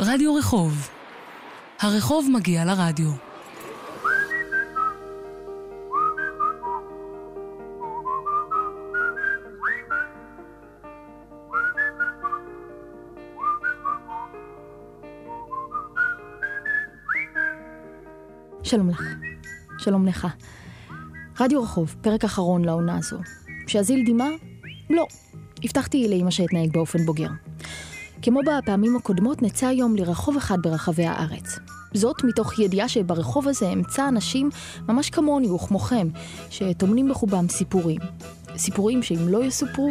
רדיו רחוב. הרחוב מגיע לרדיו. שלום לך. שלום לך. רדיו רחוב, פרק אחרון לעונה הזו. שאזיל דמעה? לא. הבטחתי לאמא שאתנהג באופן בוגר. כמו בפעמים הקודמות, נצא היום לרחוב אחד ברחבי הארץ. זאת מתוך ידיעה שברחוב הזה אמצא אנשים ממש כמוני וכמוכם, שטומנים בחובם סיפורים. סיפורים שאם לא יסופרו,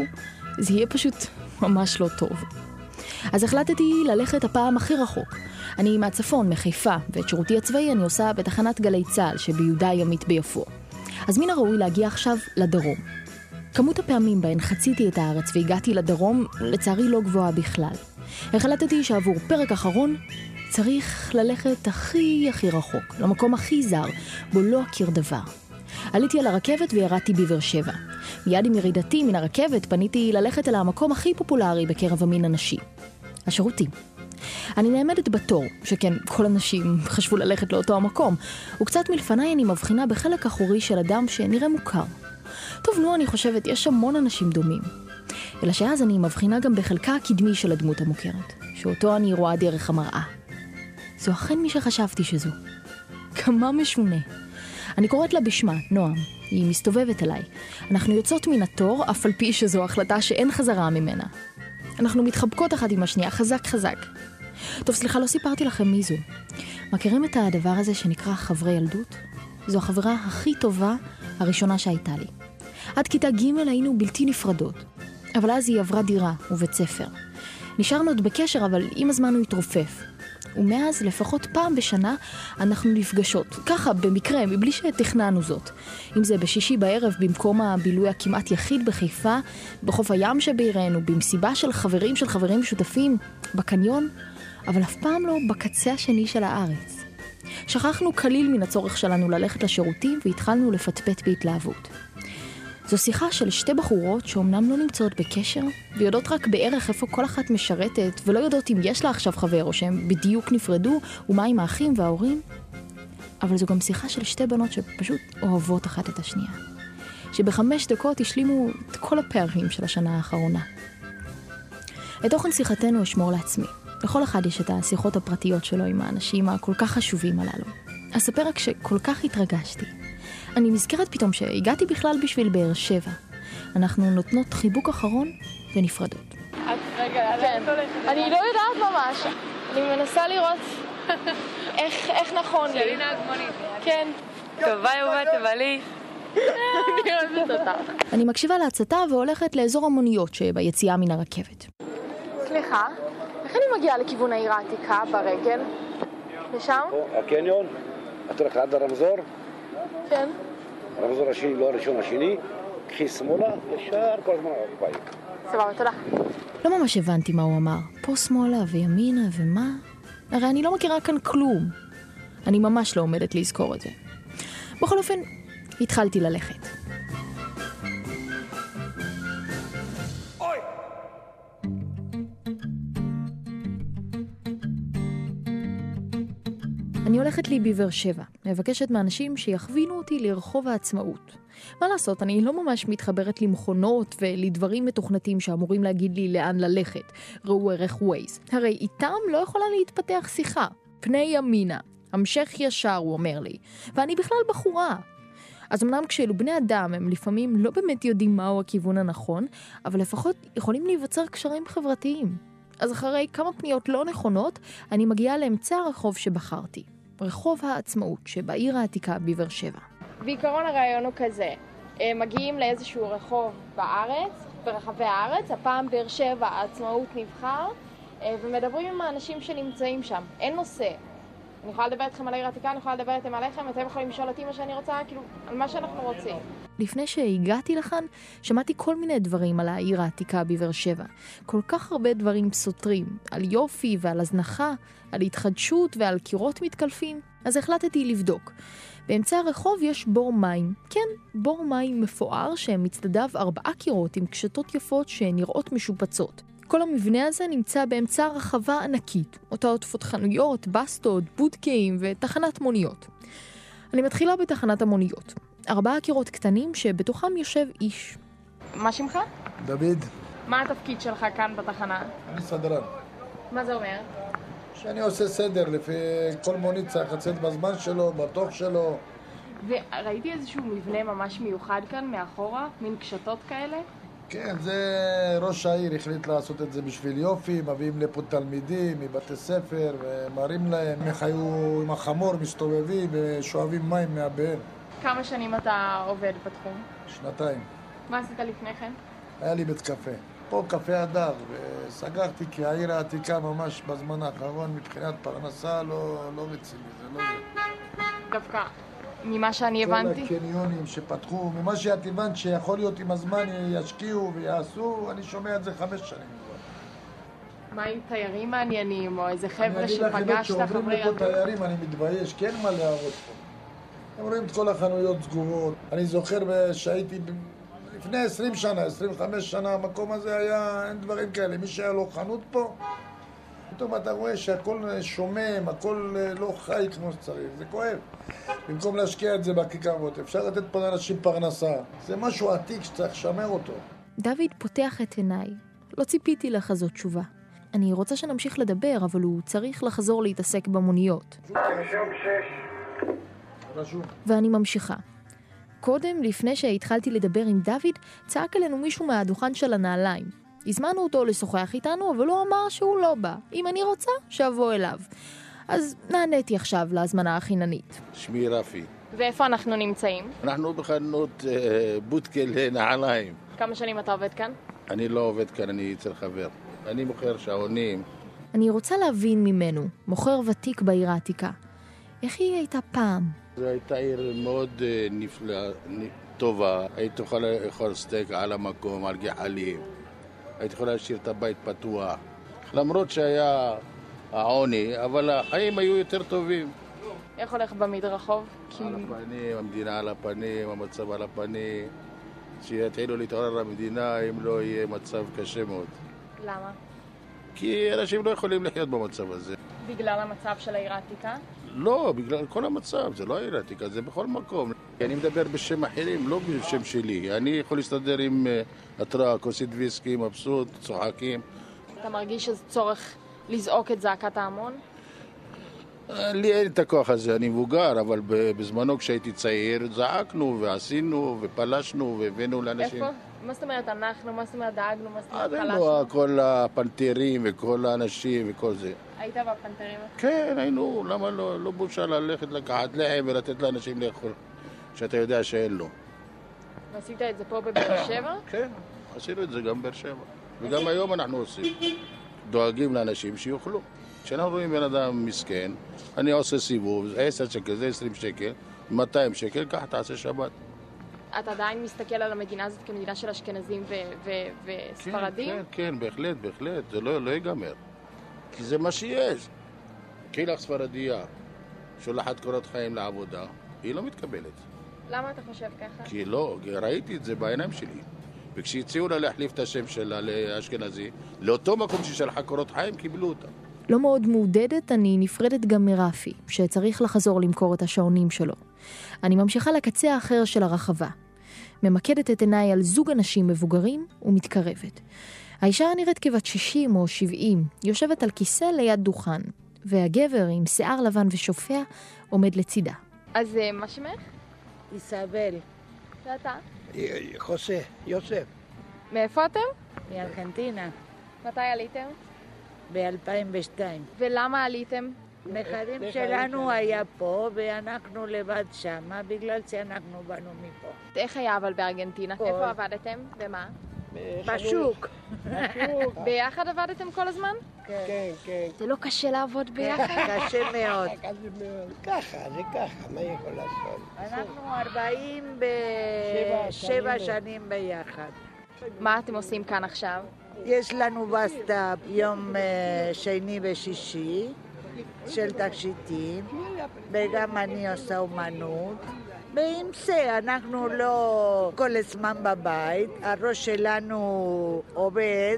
זה יהיה פשוט ממש לא טוב. אז החלטתי ללכת הפעם הכי רחוק. אני מהצפון, מחיפה, ואת שירותי הצבאי אני עושה בתחנת גלי צה"ל שביהודה הימית ביפו. אז מן הראוי להגיע עכשיו לדרום. כמות הפעמים בהן חציתי את הארץ והגעתי לדרום, לצערי לא גבוהה בכלל. החלטתי שעבור פרק אחרון צריך ללכת הכי הכי רחוק, למקום הכי זר, בו לא אכיר דבר. עליתי על הרכבת וירדתי בבאר שבע. מיד עם ירידתי מן הרכבת פניתי ללכת אל המקום הכי פופולרי בקרב המין הנשי. השירותים. אני נעמדת בתור, שכן כל הנשים חשבו ללכת לאותו המקום, וקצת מלפניי אני מבחינה בחלק אחורי של אדם שנראה מוכר. טוב, נו, אני חושבת, יש המון אנשים דומים. אלא שאז אני מבחינה גם בחלקה הקדמי של הדמות המוכרת, שאותו אני רואה דרך המראה. זו אכן מי שחשבתי שזו. כמה משונה. אני קוראת לה בשמה, נועם. היא מסתובבת אליי. אנחנו יוצאות מן התור, אף על פי שזו החלטה שאין חזרה ממנה. אנחנו מתחבקות אחת עם השנייה, חזק חזק. טוב, סליחה, לא סיפרתי לכם מי זו. מכירים את הדבר הזה שנקרא חברי ילדות? זו החברה הכי טובה הראשונה שהייתה לי. עד כיתה ג' היינו בלתי נפרדות. אבל אז היא עברה דירה ובית ספר. נשארנו עוד בקשר, אבל עם הזמן הוא התרופף. ומאז לפחות פעם בשנה אנחנו נפגשות, ככה במקרה, מבלי שתכננו זאת. אם זה בשישי בערב במקום הבילוי הכמעט יחיד בחיפה, בחוף הים שבעירנו, במסיבה של חברים של חברים משותפים, בקניון, אבל אף פעם לא בקצה השני של הארץ. שכחנו כליל מן הצורך שלנו ללכת לשירותים והתחלנו לפטפט בהתלהבות. זו שיחה של שתי בחורות שאומנם לא נמצאות בקשר, ויודעות רק בערך איפה כל אחת משרתת, ולא יודעות אם יש לה עכשיו חבר או שהם בדיוק נפרדו, ומה עם האחים וההורים. אבל זו גם שיחה של שתי בנות שפשוט אוהבות אחת את השנייה. שבחמש דקות השלימו את כל הפערים של השנה האחרונה. את תוכן שיחתנו אשמור לעצמי. לכל אחד יש את השיחות הפרטיות שלו עם האנשים הכל כך חשובים הללו. אספר רק שכל כך התרגשתי. אני נזכרת פתאום שהגעתי בכלל בשביל באר שבע. אנחנו נותנות חיבוק אחרון ונפרדות. רגע, כן. אני לא יודעת ממש. אני מנסה לראות איך נכון לי. שלי נהג מונית. כן. טוב, ביי ובת, תבלי. אני מקשיבה להצתה והולכת לאזור המוניות שביציאה מן הרכבת. סליחה, איך אני מגיעה לכיוון העיר העתיקה ברגל? לשם? הקניון, את הולכת עד הרמזור, כן. הרמזור השני, לא הראשון, השני, קחי שמאלה, ישר כל הזמן בעיר. סבבה, תודה. לא ממש הבנתי מה הוא אמר. פה שמאלה וימינה ומה? הרי אני לא מכירה כאן כלום. אני ממש לא עומדת לזכור את זה. בכל אופן, התחלתי ללכת. אני הולכת לי בבאר שבע, מבקשת מאנשים שיכווינו אותי לרחוב העצמאות. מה לעשות, אני לא ממש מתחברת למכונות ולדברים מתוכנתים שאמורים להגיד לי לאן ללכת. ראו ערך ווייז. הרי איתם לא יכולה להתפתח שיחה. פני ימינה. המשך ישר, הוא אומר לי. ואני בכלל בחורה. אז אמנם כשאלו בני אדם, הם לפעמים לא באמת יודעים מהו הכיוון הנכון, אבל לפחות יכולים להיווצר קשרים חברתיים. אז אחרי כמה פניות לא נכונות, אני מגיעה לאמצע הרחוב שבחרתי. רחוב העצמאות שבעיר העתיקה בבאר שבע. בעיקרון הרעיון הוא כזה, מגיעים לאיזשהו רחוב בארץ, ברחבי הארץ, הפעם באר שבע, העצמאות נבחר, אה, ומדברים עם האנשים שנמצאים שם, אין נושא. אני יכולה לדבר איתכם על העיר העתיקה, אני יכולה לדבר איתכם עליכם, אתם יכולים לשאול אותי מה שאני רוצה, כאילו, על מה שאנחנו רוצים. לפני שהגעתי לכאן, שמעתי כל מיני דברים על העיר העתיקה בבאר שבע. כל כך הרבה דברים סותרים, על יופי ועל הזנחה, על התחדשות ועל קירות מתקלפים. אז החלטתי לבדוק. באמצע הרחוב יש בור מים. כן, בור מים מפואר שמצדדיו ארבעה קירות עם קשתות יפות שנראות משופצות. כל המבנה הזה נמצא באמצע רחבה ענקית, אותה עוטפות חנויות, בסטות, בודקאים ותחנת מוניות. אני מתחילה בתחנת המוניות. ארבעה קירות קטנים שבתוכם יושב איש. מה שמך? דוד, מה התפקיד שלך כאן בתחנה? אני סדרן. מה זה אומר? שאני עושה סדר לפי כל מונית צריך לצאת בזמן שלו, בתוך שלו. וראיתי איזשהו מבנה ממש מיוחד כאן מאחורה, מין קשתות כאלה. כן, זה ראש העיר החליט לעשות את זה בשביל יופי, מביאים לפה תלמידים מבתי ספר ומראים להם איך היו עם החמור מסתובבים ושואבים מים מהבאר. כמה שנים אתה עובד בתחום? שנתיים. מה עשית לפני כן? היה לי בית קפה. פה קפה הדר, וסגרתי כי העיר העתיקה ממש בזמן האחרון מבחינת פרנסה לא, לא רציני, זה לא זה. דווקא ממה שאני הבנתי. כל הקניונים שפתחו, ממה שאת הבנת שיכול להיות עם הזמן ישקיעו ויעשו, אני שומע את זה חמש שנים כבר. מה עם תיירים מעניינים, או איזה חבר'ה שפגשת, אני אגיד לך, חברי? תיירים אני מתבייש, כי אין מה להראות פה. הם רואים את כל החנויות סגורות. אני זוכר שהייתי לפני 20 שנה, 25 שנה, המקום הזה היה, אין דברים כאלה. מי שהיה לו חנות פה, פתאום אתה רואה שהכל שומם, הכל אה, לא חי כמו שצריך, זה כואב. במקום להשקיע את זה בכיכרות, אפשר לתת פה לאנשים פרנסה. זה משהו עתיק שצריך לשמר אותו. דוד פותח את עיניי. לא ציפיתי לכזאת תשובה. אני רוצה שנמשיך לדבר, אבל הוא צריך לחזור להתעסק במוניות. רשום. ואני ממשיכה. קודם, לפני שהתחלתי לדבר עם דוד, צעק אלינו מישהו מהדוכן של הנעליים. הזמנו אותו לשוחח איתנו, אבל הוא אמר שהוא לא בא. אם אני רוצה, שאבוא אליו. אז נעניתי עכשיו להזמנה החיננית. שמי רפי. ואיפה אנחנו נמצאים? אנחנו בחנות אה, בודקה לנעליים. כמה שנים אתה עובד כאן? אני לא עובד כאן, אני אצל חבר. אני מוכר שעונים. אני רוצה להבין ממנו, מוכר ותיק בעיר העתיקה. איך היא הייתה פעם? זו הייתה עיר מאוד אה, נפלאה, טובה. היית יכולה לאכול סטייק על המקום, על גחלים. היית יכולה להשאיר את הבית פתוח. למרות שהיה העוני, אבל החיים היו יותר טובים. איך הולך במדרחוב? כי... על הפנים, המדינה על הפנים, המצב על הפנים. שיתחילו להתעורר למדינה אם לא יהיה מצב קשה מאוד. למה? כי אנשים לא יכולים לחיות במצב הזה. בגלל המצב של העיר העתיקה? לא, בגלל כל המצב, זה לא העיר העתיקה, זה בכל מקום. אני מדבר בשם אחרים, לא בשם שלי. אני יכול להסתדר עם אה, התראה, כוסית ויסקי, מבסוט, צוחקים. אתה מרגיש שזה צורך לזעוק את זעקת ההמון? אה, לי אין את הכוח הזה, אני מבוגר, אבל בזמנו כשהייתי צעיר זעקנו ועשינו ופלשנו והבאנו לאנשים. איפה? מה זאת אומרת אנחנו? מה זאת אומרת דאגנו? מה זאת אומרת אז היינו חלשנו? כל הפנתרים וכל האנשים וכל זה. היית בפנתרים? כן, היינו, למה לא? לא בושה ללכת לקחת לחם ולתת לאנשים לאכול, שאתה יודע שאין לו. ועשית את זה פה בבאר שבע? כן, עשינו את זה גם באר שבע. וגם היום אנחנו עושים. דואגים לאנשים שיאכלו. כשאנחנו רואים בן אדם מסכן, אני עושה סיבוב, זה 10 שקל, זה 20 שקל, 200 שקל, קח, תעשה שבת. אתה עדיין מסתכל על המדינה הזאת כמדינה של אשכנזים ו- ו- וספרדים? כן, כן, כן, בהחלט, בהחלט, זה לא, לא ייגמר. כי זה מה שיש. קחי לך ספרדיה, שולחת קורות חיים לעבודה, היא לא מתקבלת. למה אתה חושב ככה? כי לא, כי ראיתי את זה בעיניים שלי. וכשהציעו לה להחליף את השם שלה לאשכנזי, לאותו מקום ששלחה קורות חיים, קיבלו אותה. לא מאוד מעודדת, אני נפרדת גם מרפי, שצריך לחזור למכור את השעונים שלו. אני ממשיכה לקצה האחר של הרחבה. ממקדת את עיניי על זוג אנשים מבוגרים ומתקרבת. האישה נראית כבת 60 או 70, יושבת על כיסא ליד דוכן, והגבר עם שיער לבן ושופע עומד לצידה. אז אה, מה שמך? איסבל, ואתה? חוסה, יוסף. מאיפה אתם? מארגנטינה, מתי עליתם? ב-2002. ולמה עליתם? נכדים שלנו היה פה ואנחנו לבד שמה בגלל שאנחנו באנו מפה. איך היה אבל בארגנטינה? פה. איפה עבדתם? במה? בשוק. ביחד עבדתם כל הזמן? כן, כן. זה לא קשה לעבוד ביחד? קשה מאוד. ככה, זה ככה, מה יכול לעשות? אנחנו 47 שנים ביחד. מה אתם עושים כאן עכשיו? יש לנו בסטה יום אה, שני ושישי של תכשיטים, וגם אני עושה אומנות. ועם זה אנחנו לא כל הזמן בבית, הראש שלנו עובד,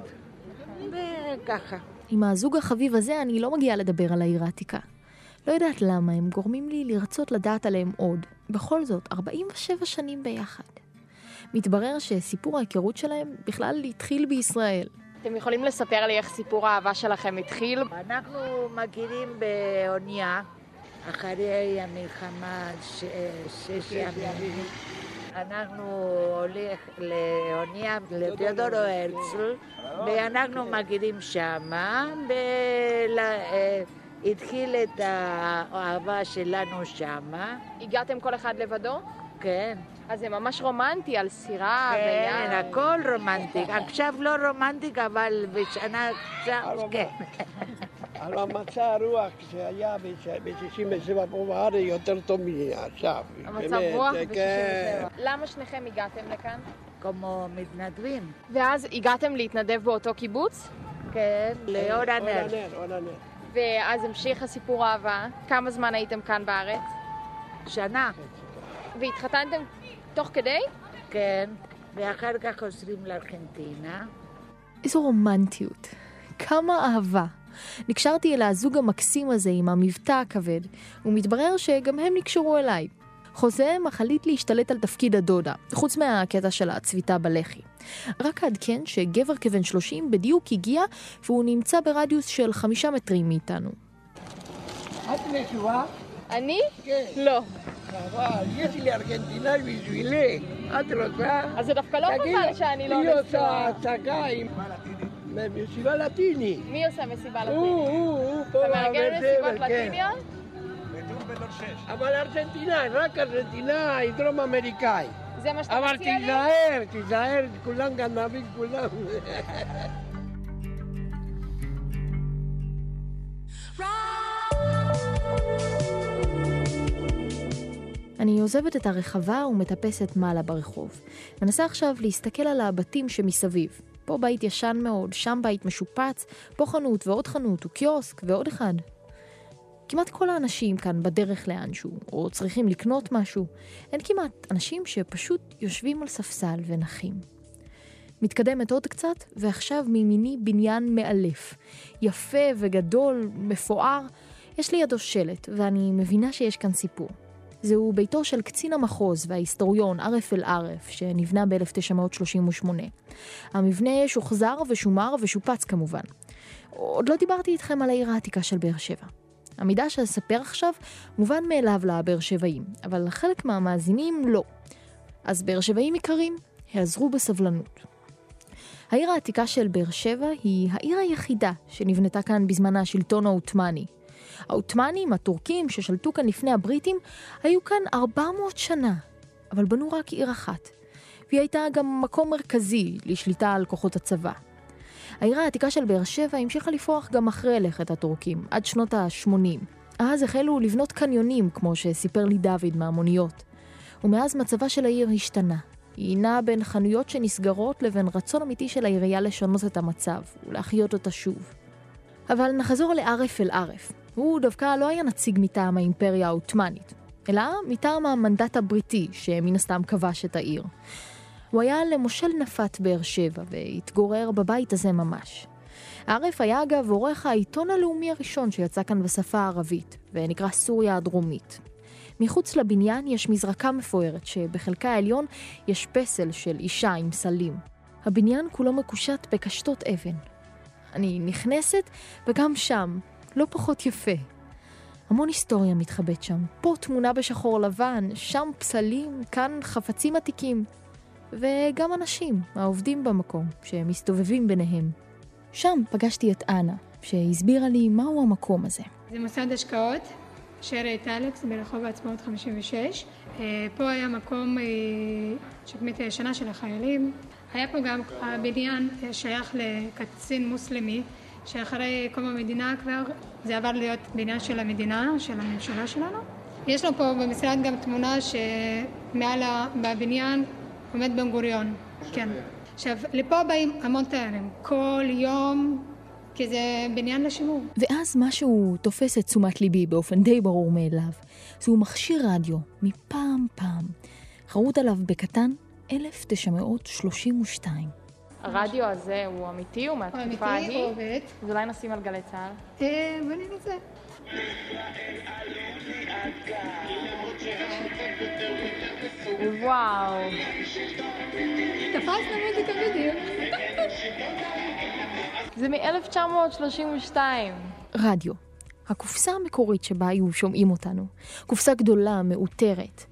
ככה. עם הזוג החביב הזה אני לא מגיעה לדבר על העיר העתיקה. לא יודעת למה, הם גורמים לי לרצות לדעת עליהם עוד. בכל זאת, 47 שנים ביחד. מתברר שסיפור ההיכרות שלהם בכלל התחיל בישראל. אתם יכולים לספר לי איך סיפור האהבה שלכם התחיל? אנחנו מכירים באונייה, אחרי המלחמה ש... שש ימים. אנחנו הולך לאונייה לתיאודורו הרצל, ואנחנו מכירים שמה, והתחיל את האהבה שלנו שמה. הגעתם כל אחד לבדו? כן. אז זה ממש רומנטי, על סירה כן, ויער. הכל רומנטי. עכשיו לא רומנטי, אבל בשנה עכשיו, כן. על המצע הרוח שהיה ב-67 פה בארץ יותר טוב מעכשיו. המצב רוח כן. ב-67. למה שניכם הגעתם לכאן? כמו מתנדבים. ואז הגעתם להתנדב באותו קיבוץ? כן, לאור אור הנר. הנר, אור הנר. ואז המשיך הסיפור אהבה. כמה זמן הייתם כאן בארץ? שנה, והתחתנתם תוך כדי? כן. ואחר כך חוזרים לארגנטינה. איזו רומנטיות. כמה אהבה. נקשרתי אל הזוג המקסים הזה עם המבטא הכבד, ומתברר שגם הם נקשרו אליי. חוזיהם החליט להשתלט על תפקיד הדודה, חוץ מהקטע של הצביטה בלחי. רק אעדכן שגבר כבן 30 בדיוק הגיע, והוא נמצא ברדיוס של חמישה מטרים מאיתנו. את נשואה? אני? כן. לא. אבל יש לי ארגנטינאי בשבילי. את רוצה? אז זה דווקא לא מזל שאני לא היא עושה נשואה. הצגה עם... מסיבה לטיני. מי עושה מסיבה הוא, לטינית? הוא, הוא פה אתה מארגן מסיבות כן. לטיניות? אבל ארגנטינאי, רק ארגנטינאי, דרום אמריקאי. זה מה שאתה אבל מציע לי? תיזהר, תיזהר, כולם גנבים, כולם. אני עוזבת את הרחבה ומטפסת מעלה ברחוב. מנסה עכשיו להסתכל על הבתים שמסביב. פה בית ישן מאוד, שם בית משופץ, פה חנות ועוד חנות וקיוסק ועוד אחד. כמעט כל האנשים כאן בדרך לאנשהו, או צריכים לקנות משהו. אין כמעט אנשים שפשוט יושבים על ספסל ונחים. מתקדמת עוד קצת, ועכשיו מימיני בניין מאלף. יפה וגדול, מפואר. יש לידו שלט, ואני מבינה שיש כאן סיפור. זהו ביתו של קצין המחוז וההיסטוריון ערף אל ערף, שנבנה ב-1938. המבנה שוחזר ושומר ושופץ כמובן. עוד לא דיברתי איתכם על העיר העתיקה של באר שבע. המידע שאספר עכשיו מובן מאליו לבאר שבעים, אבל חלק מהמאזינים לא. אז באר שבעים יקרים, העזרו בסבלנות. העיר העתיקה של באר שבע היא העיר היחידה שנבנתה כאן בזמן השלטון העות'מאני. העות'מאנים, הטורקים ששלטו כאן לפני הבריטים, היו כאן 400 שנה, אבל בנו רק עיר אחת. והיא הייתה גם מקום מרכזי לשליטה על כוחות הצבא. העיר העתיקה של באר שבע המשיכה לפרוח גם אחרי לכת הטורקים, עד שנות ה-80. אז החלו לבנות קניונים, כמו שסיפר לי דוד מהמוניות. ומאז מצבה של העיר השתנה. היא נעה בין חנויות שנסגרות לבין רצון אמיתי של העירייה לשנות את המצב ולהחיות אותה שוב. אבל נחזור לערף אל ערף. הוא דווקא לא היה נציג מטעם האימפריה העות'מאנית, אלא מטעם המנדט הבריטי, שמן הסתם כבש את העיר. הוא היה למושל נפת באר שבע, והתגורר בבית הזה ממש. ערף היה אגב עורך העיתון הלאומי הראשון שיצא כאן בשפה הערבית, ונקרא סוריה הדרומית. מחוץ לבניין יש מזרקה מפוארת, שבחלקה העליון יש פסל של אישה עם סלים. הבניין כולו מקושט בקשתות אבן. אני נכנסת, וגם שם, לא פחות יפה. המון היסטוריה מתחבאת שם. פה תמונה בשחור לבן, שם פסלים, כאן חפצים עתיקים. וגם אנשים, העובדים במקום, שמסתובבים ביניהם. שם פגשתי את אנה, שהסבירה לי מהו המקום הזה. זה מוסד השקעות, שרת אלכס ברחוב העצמאות 56. אה, פה היה מקום אה, שבאמת הישנה של החיילים. היה פה גם הבניין אה, שייך לקצין מוסלמי, שאחרי קום המדינה כבר זה עבר להיות בניין של המדינה, של הממשלה שלנו. יש לנו פה במשרד גם תמונה שמעל בבניין עומד בן גוריון, כן. עכשיו, לפה באים המון תיירים, כל יום, כי זה בניין לשימור. ואז משהו תופס את תשומת ליבי באופן די ברור מאליו. זהו מכשיר רדיו, מפעם פעם. חרוט עליו בקטן 1932. הרדיו הזה הוא אמיתי? הוא מהתקופה אמיתי, ההיא? הוא עובד. אז אולי נשים על גלי צה"ל? אה, בוא ננסה. וואו. תפסנו מוזיקה בדיוק. זה מ-1932. רדיו. הקופסה המקורית שבה היו שומעים אותנו. קופסה גדולה, מאותרת.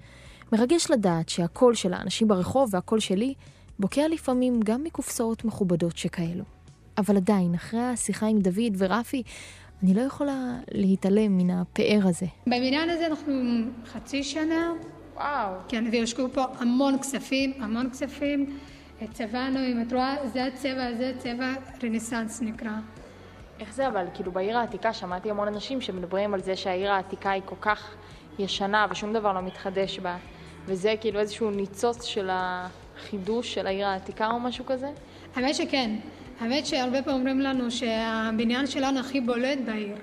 מרגש לדעת שהקול של האנשים ברחוב והקול שלי בוקע לפעמים גם מקופסאות מכובדות שכאלו. אבל עדיין, אחרי השיחה עם דוד ורפי, אני לא יכולה להתעלם מן הפאר הזה. בבניין הזה אנחנו חצי שנה. וואו. כן, והושקעו פה המון כספים, המון כספים. צבענו, אם את רואה, זה הצבע הזה, צבע רנסאנס נקרא. איך זה אבל, כאילו בעיר העתיקה שמעתי המון אנשים שמדברים על זה שהעיר העתיקה היא כל כך ישנה ושום דבר לא מתחדש בה, וזה כאילו איזשהו ניצוץ של החידוש של העיר העתיקה או משהו כזה? האמת שכן. האמת שהרבה פעמים אומרים לנו שהבניין שלנו הכי בולט בעיר.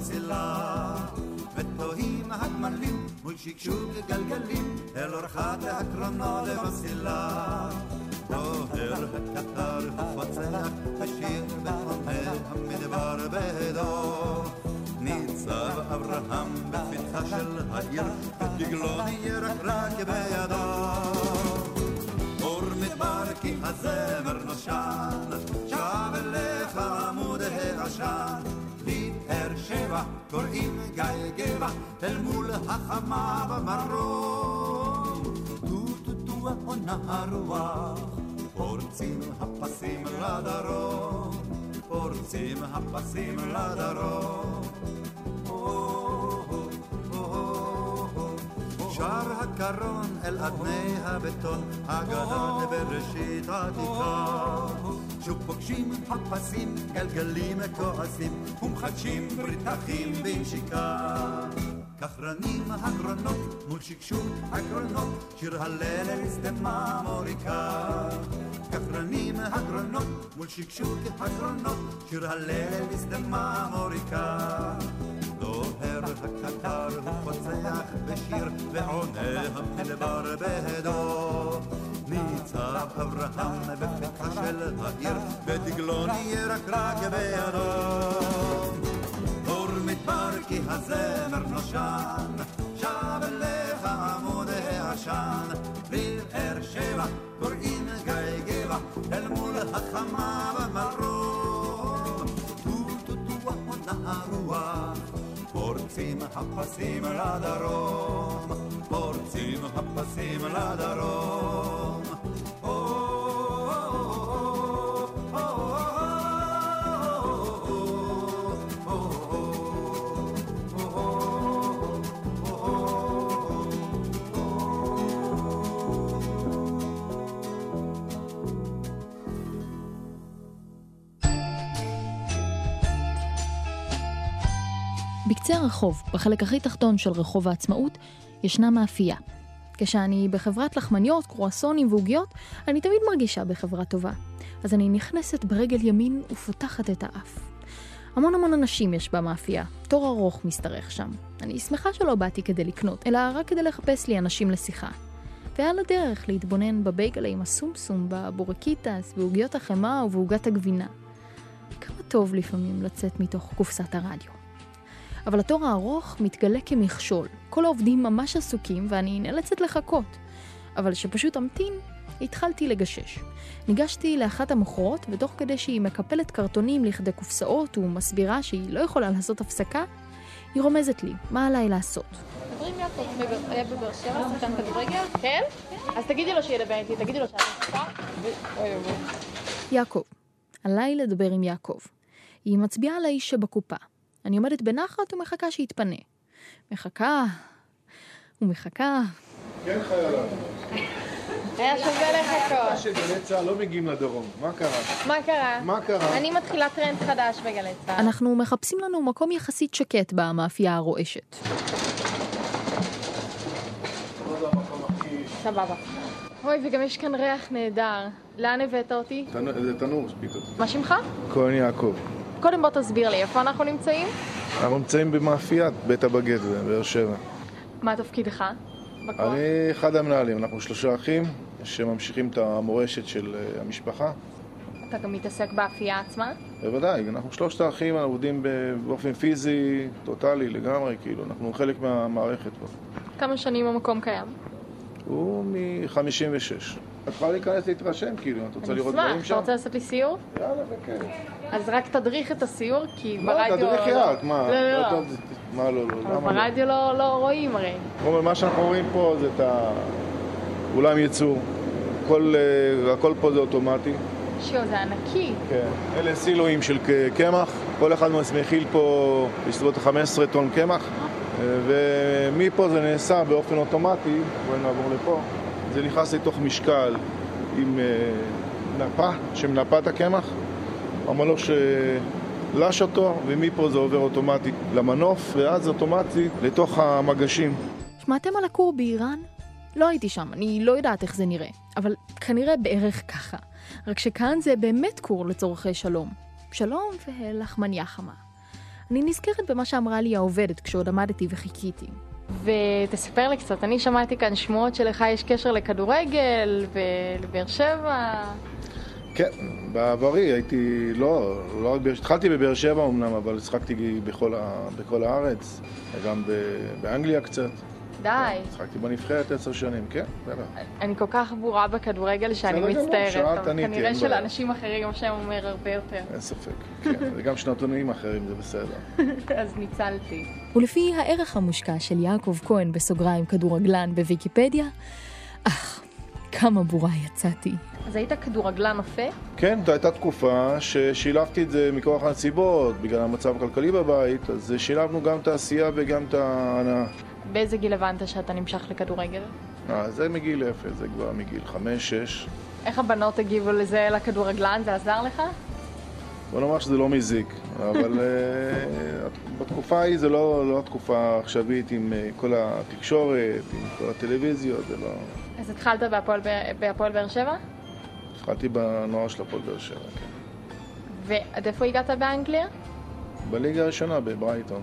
הקרונות גבע, אל מול החמה במרום. טו-טו-טו עונה הרוח, פורצים הפסים לדרום, פורצים הפסים לדרום. שר הקרון אל אדני הבטון, הגדול בראשית עתיקה. שוב פוגשים הפסים, גלגלים כועסים, ומחדשים ברית אחים בנשיקה. כך רנים הגרונות מול שקשוק הגרונות, שיר הלל אל סתמה מוריקה. כך רנים הגרונות מול שקשוק הגרונות, שיר הלל אל סתמה מוריקה. דוהר הקטר ופוצח בשיר, ועונה המדבר בהדו. ניצב אברהם בפתחה של העיר, ודגלו ירקרק בידו. כי הזמר נושן, שב אליך עמוד העשן, בבאר שבע קוראים גיא גבע, אל מול החמה במרום. טו-טו-טו עונה הרוח, פורצים הפסים לדרום, פורצים הפסים לדרום. בקצה הרחוב, בחלק הכי תחתון של רחוב העצמאות, ישנה מאפייה. כשאני בחברת לחמניות, קרואסונים ועוגיות, אני תמיד מרגישה בחברה טובה. אז אני נכנסת ברגל ימין ופותחת את האף. המון המון אנשים יש במאפייה, תור ארוך משתרך שם. אני שמחה שלא באתי כדי לקנות, אלא רק כדי לחפש לי אנשים לשיחה. ועל הדרך להתבונן בבייגלה עם הסומסום, בבורקיטס, בעוגיות החמאה ובעוגת הגבינה. כמה טוב לפעמים לצאת מתוך קופסת הרדיו. אבל התור הארוך מתגלה כמכשול. כל העובדים ממש עסוקים ואני נאלצת לחכות. אבל שפשוט אמתין, התחלתי לגשש. ניגשתי לאחת המוכרות, ותוך כדי שהיא מקפלת קרטונים לכדי קופסאות ומסבירה שהיא לא יכולה לעשות הפסקה, היא רומזת לי מה עליי לעשות. מדברים יעקב היה בבאר שבע, שחקן כדורגל? כן? אז תגידי לו שידבר איתי, תגידי לו שאת אוי. יעקב. עליי לדבר עם יעקב. היא מצביעה על האיש שבקופה. אני עומדת בנחת ומחכה שיתפנה. מחכה, ומחכה. כן, חיילה. היה שווה לחכות. שגלי צה"ל לא מגיעים לדרום, מה קרה? מה קרה? מה קרה? אני מתחילה טרנד חדש בגלי צה"ל. אנחנו מחפשים לנו מקום יחסית שקט במאפייה הרועשת. סבבה. אוי, וגם יש כאן ריח נהדר. לאן הבאת אותי? זה תנור פתאום. מה שמך? כהן יעקב. קודם בוא תסביר לי, איפה אנחנו נמצאים? אנחנו נמצאים במאפיית בית הבגט בבאר שבע. מה תפקידך? בכוח? אני אחד המנהלים, אנחנו שלושה אחים שממשיכים את המורשת של אה, המשפחה. אתה גם מתעסק באפייה עצמה? בוודאי, אנחנו שלושת האחים אנחנו עובדים באופן פיזי, טוטאלי, לגמרי, כאילו, אנחנו חלק מהמערכת פה. כמה שנים המקום קיים? הוא מ-56. את יכולה להיכנס להתרשם, כאילו, את רוצה לראות אני דברים אשמח, שם? אתה רוצה לעשות לי סיור? יאללה, בכיף. אז רק תדריך את הסיור, כי לא, ברדיו... תדריכי לא- את, מה? לא, לא, לא. טוב, מה לא, לא, אבל לא? ברדיו לא לא רואים הרי. אבל מה שאנחנו רואים פה זה את האולם ייצור. אה, הכל פה זה אוטומטי. שיו, זה ענקי. כן. אלה סילואים של קמח. כל אחד מכיל פה בסביבות 15 טון קמח. אה, ומפה זה נעשה באופן אוטומטי, בואי נעבור לפה. זה נכנס לתוך משקל עם אה, נפה שמנפה את הקמח. המנוף שלש אותו, ומפה זה עובר אוטומטי למנוף, ואז אוטומטי לתוך המגשים. שמעתם על הכור באיראן? לא הייתי שם, אני לא יודעת איך זה נראה, אבל כנראה בערך ככה. רק שכאן זה באמת כור לצורכי שלום. שלום ולחמניה חמה. אני נזכרת במה שאמרה לי העובדת כשעוד עמדתי וחיכיתי. ותספר לי קצת, אני שמעתי כאן שמועות שלך יש קשר לכדורגל ולבאר שבע. כן, בעברי הייתי, לא, לא רק, התחלתי בבאר שבע אמנם, אבל שיחקתי בכל, ה, בכל הארץ, וגם ב- באנגליה קצת. די. שיחקתי בנבחרת עשר שנים, כן, בטח. אני כל כך בורה בכדורגל שאני בסדר גמור, מצטערת, שאלת, אבל עניתי, כנראה. שלאנשים אחרים השם אומר הרבה יותר. אין ספק, כן, וגם שנתונים אחרים זה בסדר. אז ניצלתי. ולפי הערך המושקע של יעקב כהן בסוגריים כדורגלן בוויקיפדיה, אך, כמה בורה יצאתי. אז היית כדורגלן אופה? כן, זו הייתה תקופה ששילבתי את זה מכוח הנסיבות, בגלל המצב הכלכלי בבית, אז שילבנו גם את העשייה וגם את ההנאה. באיזה גיל הבנת שאתה נמשך לכדורגל? אה, זה מגיל אפס, זה כבר מגיל חמש, שש. איך הבנות הגיבו לזה לכדורגלן? זה עזר לך? בוא נאמר שזה לא מזיק, אבל אה, בתקופה ההיא זה לא, לא התקופה העכשווית עם אה, כל התקשורת, עם כל הטלוויזיות, זה לא... אז התחלת בהפועל באר שבע? התחלתי בנוער של הפועל באר שבע, כן. ועד איפה הגעת באנגליה? בליגה הראשונה בברייטון,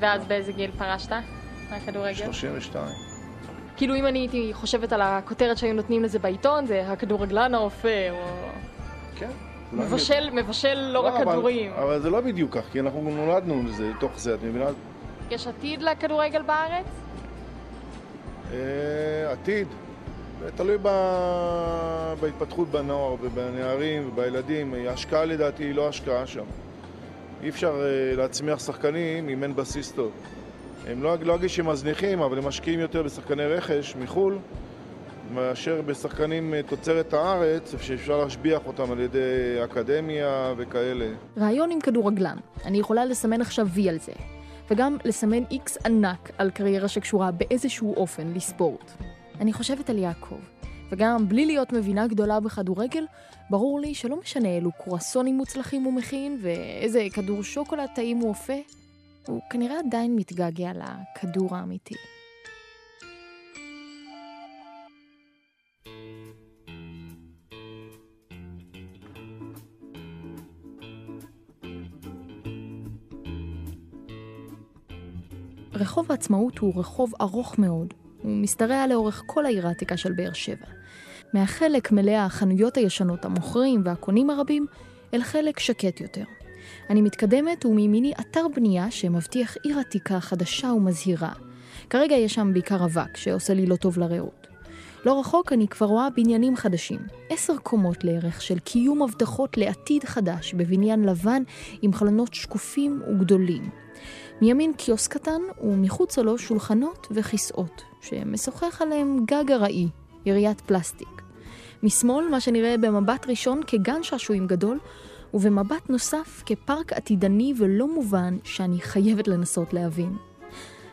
ואז באיזה גיל פרשת מהכדורגל? 32. כאילו אם אני הייתי חושבת על הכותרת שהיו נותנים לזה בעיתון, זה הכדורגלן האופה, או... כן. מבשל, מבשל לא רק אבל- כדורים. אבל זה לא בדיוק כך, כי אנחנו נולדנו לזה, לתוך זה, את מבינה? יש עתיד לכדורגל בארץ? אה, עתיד. זה תלוי ב... בהתפתחות בנוער ובנערים ובילדים. ההשקעה לדעתי היא לא השקעה שם. אי אפשר אה, להצמיח שחקנים אם אין בסיס טוב. הם לא, לא אגיד שהם מזניחים, אבל הם משקיעים יותר בשחקני רכש מחו"ל מאשר בשחקנים אה, תוצרת הארץ, שאפשר להשביח אותם על ידי אקדמיה וכאלה. רעיון עם כדורגלן. אני יכולה לסמן עכשיו וי על זה. וגם לסמן איקס ענק על קריירה שקשורה באיזשהו אופן לספורט. אני חושבת על יעקב, וגם בלי להיות מבינה גדולה בכדורגל, ברור לי שלא משנה אילו קרואסונים מוצלחים הוא מכין ואיזה כדור שוקולד טעים הוא אופה, הוא כנראה עדיין מתגעגע לכדור האמיתי. רחוב העצמאות הוא רחוב ארוך מאוד. הוא משתרע לאורך כל העיר העתיקה של באר שבע. מהחלק מלא החנויות הישנות, המוכרים והקונים הרבים, אל חלק שקט יותר. אני מתקדמת ומימיני אתר בנייה שמבטיח עיר עתיקה חדשה ומזהירה. כרגע יש שם בעיקר אבק שעושה לי לא טוב לריאות. לא רחוק אני כבר רואה בניינים חדשים, עשר קומות לערך של קיום הבטחות לעתיד חדש בבניין לבן עם חלונות שקופים וגדולים. מימין קיוסק קטן ומחוצה לו שולחנות וכיסאות, שמשוחח עליהם גג ארעי, יריית פלסטיק. משמאל מה שנראה במבט ראשון כגן שעשועים גדול, ובמבט נוסף כפארק עתידני ולא מובן שאני חייבת לנסות להבין.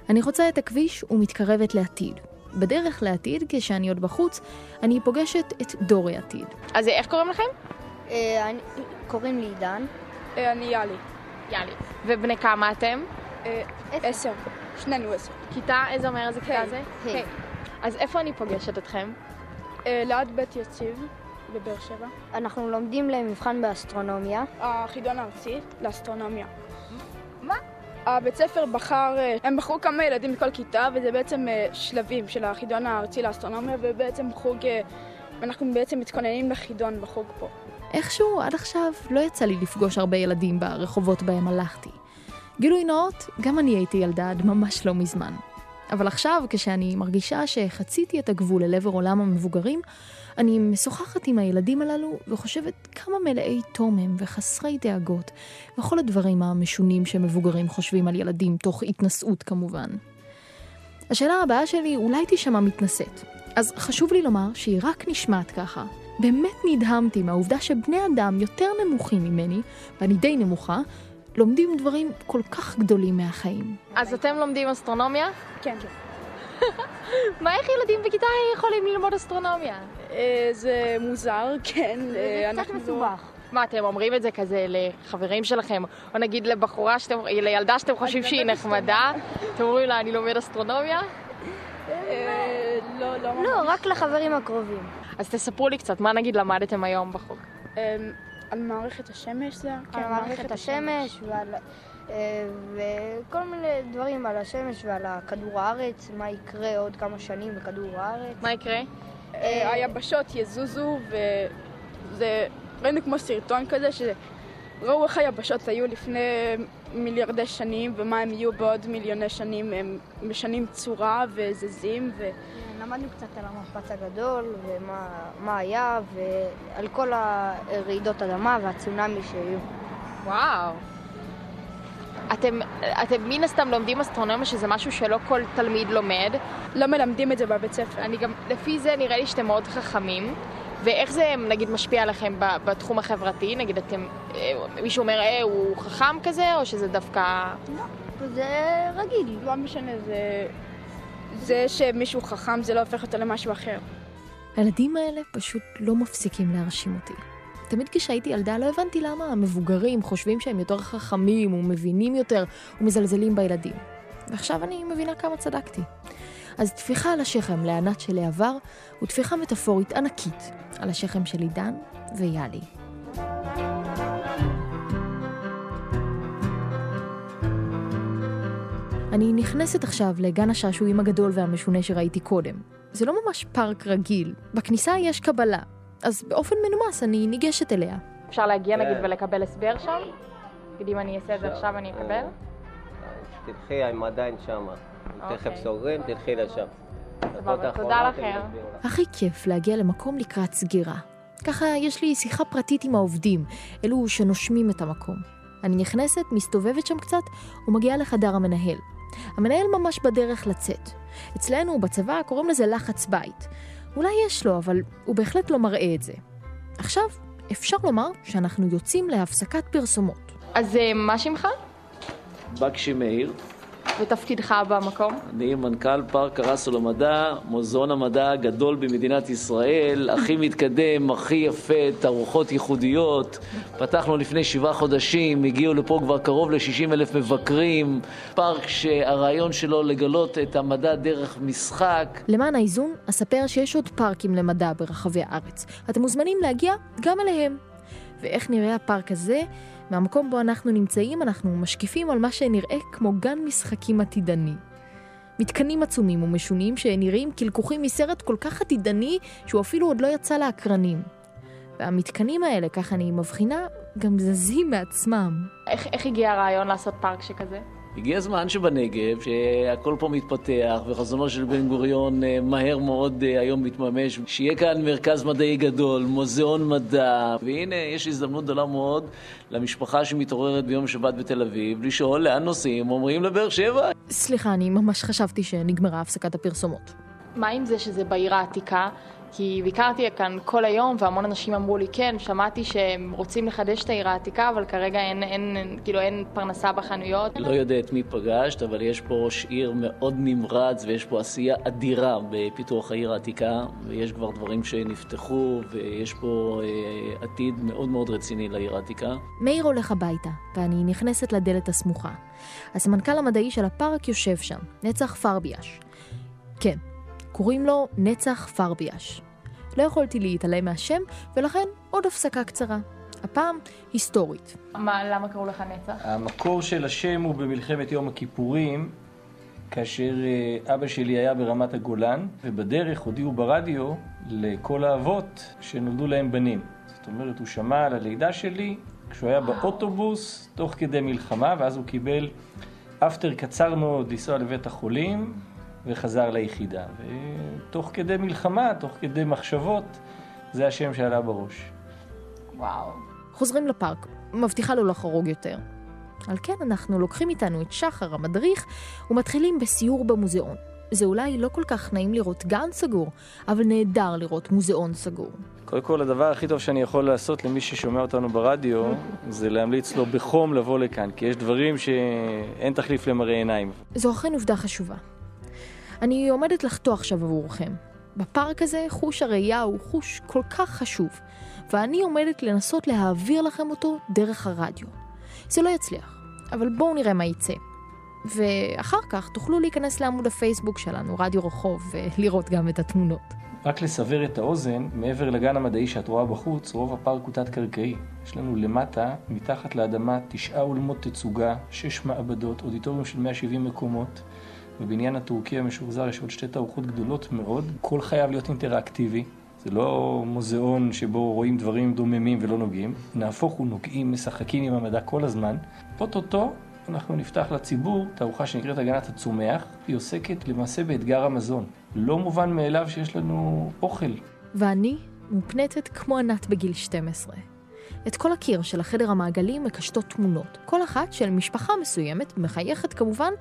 אני חוצה את הכביש ומתקרבת לעתיד. בדרך לעתיד, כשאני עוד בחוץ, אני פוגשת את דור העתיד. אז איך קוראים לכם? אה, קוראים לי עידן. אני יאלי. יאלי. ובני כמה אתם? עשר. שנינו עשר. כיתה? איזה אומר איזה כיתה זה? היי. אז איפה אני פוגשת אתכם? ליד בית יציב בבאר שבע. אנחנו לומדים למבחן באסטרונומיה. החידון הארצי לאסטרונומיה. מה? הבית ספר בחר, אה, הם בחרו כמה ילדים מכל כיתה, וזה בעצם אה, שלבים של החידון הארצי לאסטרונומיה, ובעצם חוג, אה, אנחנו בעצם מתכוננים לחידון בחוג פה. איכשהו עד עכשיו לא יצא לי לפגוש הרבה ילדים ברחובות בהם הלכתי. גילוי נאות, גם אני הייתי ילדה עד ממש לא מזמן. אבל עכשיו, כשאני מרגישה שחציתי את הגבול אל עבר עולם המבוגרים, אני משוחחת עם הילדים הללו וחושבת כמה מלאי תום הם וחסרי דאגות, וכל הדברים המשונים שמבוגרים חושבים על ילדים, תוך התנשאות כמובן. השאלה הבאה שלי אולי תישמע מתנשאת, אז חשוב לי לומר שהיא רק נשמעת ככה. באמת נדהמתי מהעובדה שבני אדם יותר נמוכים ממני, ואני די נמוכה, לומדים דברים כל כך גדולים מהחיים. אז אתם לומדים אסטרונומיה? כן. מה, איך ילדים בכיתה יכולים ללמוד אסטרונומיה? זה מוזר, כן. זה קצת מסובך. מה, אתם אומרים את זה כזה לחברים שלכם, או נגיד לבחורה, שאתם, לילדה שאתם חושבים שהיא נחמדה, אתם אומרים לה, אני לומד אסטרונומיה? לא, לא ממש. לא, רק לחברים הקרובים. אז תספרו לי קצת, מה נגיד למדתם היום בחוג? על מערכת השמש זה? על מערכת השמש ועל... אה, וכל מיני דברים על השמש ועל כדור הארץ, מה יקרה עוד כמה שנים בכדור הארץ. מה יקרה? אה, היבשות יזוזו, וזה ראינו כמו סרטון כזה, שראו איך היבשות היו לפני מיליארדי שנים, ומה הם יהיו בעוד מיליוני שנים, הם משנים צורה וזזים. ו... למדנו קצת על המפץ הגדול, ומה היה, ועל כל הרעידות אדמה והצונאמי שהיו. וואו. אתם, אתם מן הסתם לומדים אסטרונומיה, שזה משהו שלא כל תלמיד לומד. לא מלמדים את זה בבית ספר. אני גם, לפי זה נראה לי שאתם מאוד חכמים. ואיך זה נגיד משפיע עליכם בתחום החברתי? נגיד אתם, מישהו אומר, אה, הוא חכם כזה, או שזה דווקא... לא, זה רגיל. לא משנה, זה... זה שמישהו חכם זה לא הופך אותו למשהו אחר. הילדים האלה פשוט לא מפסיקים להרשים אותי. תמיד כשהייתי ילדה לא הבנתי למה המבוגרים חושבים שהם יותר חכמים ומבינים יותר ומזלזלים בילדים. ועכשיו אני מבינה כמה צדקתי. אז טפיחה על השכם לענת של העבר, וטפיחה מטאפורית ענקית על השכם של עידן ויאלי. אני נכנסת עכשיו לגן השעשועים הגדול והמשונה שראיתי קודם. זה לא ממש פארק רגיל, בכניסה יש קבלה, אז באופן מנומס אני ניגשת אליה. אפשר להגיע נגיד ולקבל הסבר שם? נגיד אם אני אעשה את זה עכשיו אני אקבל? תלכי, הם עדיין שמה. תכף סוגרים, תלכי לשם. סבבה, תודה לכם. הכי כיף להגיע למקום לקראת סגירה. ככה יש לי שיחה פרטית עם העובדים, אלו שנושמים את המקום. אני נכנסת, מסתובבת שם קצת, ומגיעה לחדר המנהל. המנהל ממש בדרך לצאת. אצלנו בצבא קוראים לזה לחץ בית. אולי יש לו, אבל הוא בהחלט לא מראה את זה. עכשיו, אפשר לומר שאנחנו יוצאים להפסקת פרסומות. אז מה שמך? בקשי מאיר. ותפקידך במקום? אני מנכ"ל פארק קרסו למדע, מוזיאון המדע הגדול במדינת ישראל, הכי מתקדם, הכי יפה, תערוכות ייחודיות. פתחנו לפני שבעה חודשים, הגיעו לפה כבר קרוב ל-60 אלף מבקרים. פארק שהרעיון שלו לגלות את המדע דרך משחק. למען האיזון, אספר שיש עוד פארקים למדע ברחבי הארץ. אתם מוזמנים להגיע גם אליהם. ואיך נראה הפארק הזה? מהמקום בו אנחנו נמצאים, אנחנו משקיפים על מה שנראה כמו גן משחקים עתידני. מתקנים עצומים ומשונים שנראים כלקוחים מסרט כל כך עתידני שהוא אפילו עוד לא יצא לאקרנים. והמתקנים האלה, כך אני מבחינה, גם זזים מעצמם. איך, איך הגיע הרעיון לעשות פארק שכזה? הגיע הזמן שבנגב, שהכל פה מתפתח, וחזונו של בן גוריון מהר מאוד היום מתממש, שיהיה כאן מרכז מדעי גדול, מוזיאון מדע, והנה יש הזדמנות גדולה מאוד למשפחה שמתעוררת ביום שבת בתל אביב, לשאול לאן נוסעים, אומרים לבאר שבע. סליחה, אני ממש חשבתי שנגמרה הפסקת הפרסומות. מה עם זה שזה בעיר העתיקה? כי ביקרתי כאן כל היום, והמון אנשים אמרו לי, כן, שמעתי שהם רוצים לחדש את העיר העתיקה, אבל כרגע אין, אין, אין, כאילו אין פרנסה בחנויות. לא יודע את מי פגשת, אבל יש פה ראש עיר מאוד נמרץ, ויש פה עשייה אדירה בפיתוח העיר העתיקה, ויש כבר דברים שנפתחו, ויש פה אה, עתיד מאוד מאוד רציני לעיר העתיקה. מאיר הולך הביתה, ואני נכנסת לדלת הסמוכה. הסמנכ"ל המדעי של הפארק יושב שם, נצח פרביאש. כן, קוראים לו נצח פרביאש. לא יכולתי להתעלם מהשם, ולכן עוד הפסקה קצרה. הפעם היסטורית. מה, למה קראו לך נצח? המקור של השם הוא במלחמת יום הכיפורים, כאשר אה, אבא שלי היה ברמת הגולן, ובדרך הודיעו ברדיו לכל האבות שנולדו להם בנים. זאת אומרת, הוא שמע על הלידה שלי כשהוא היה באוטובוס, תוך כדי מלחמה, ואז הוא קיבל אפטר קצר מאוד לנסוע לבית החולים, וחזר ליחידה. ותוך כדי מלחמה, תוך כדי מחשבות, זה השם שעלה בראש. וואו. חוזרים לפארק, מבטיחה לו לחרוג יותר. על כן אנחנו לוקחים איתנו את שחר המדריך ומתחילים בסיור במוזיאון. זה אולי לא כל כך נעים לראות גן סגור, אבל נהדר לראות מוזיאון סגור. קודם כל, הדבר הכי טוב שאני יכול לעשות למי ששומע אותנו ברדיו, זה להמליץ לו בחום לבוא לכאן, כי יש דברים שאין תחליף למראה עיניים. זו אכן עובדה חשובה. אני עומדת לחטוא עכשיו עבורכם. בפארק הזה חוש הראייה הוא חוש כל כך חשוב, ואני עומדת לנסות להעביר לכם אותו דרך הרדיו. זה לא יצליח, אבל בואו נראה מה יצא. ואחר כך תוכלו להיכנס לעמוד הפייסבוק שלנו, רדיו רחוב, ולראות גם את התמונות. רק לסבר את האוזן, מעבר לגן המדעי שאת רואה בחוץ, רוב הפארק הוא תת-קרקעי. יש לנו למטה, מתחת לאדמה, תשעה אולמות תצוגה, שש מעבדות, אודיטוריום של 170 מקומות. בבניין הטורקי המשוחזר יש עוד שתי תערוכות גדולות מאוד. הכל חייב להיות אינטראקטיבי. זה לא מוזיאון שבו רואים דברים דוממים ולא נוגעים. נהפוך הוא נוגעים, משחקים עם המדע כל הזמן. אוטוטו אנחנו נפתח לציבור תערוכה שנקראת הגנת הצומח. היא עוסקת למעשה באתגר המזון. לא מובן מאליו שיש לנו אוכל. ואני מופנטת כמו ענת בגיל 12. את כל הקיר של החדר המעגלי מקשטות תמונות, כל אחת של משפחה מסוימת, מחייכת כמובן,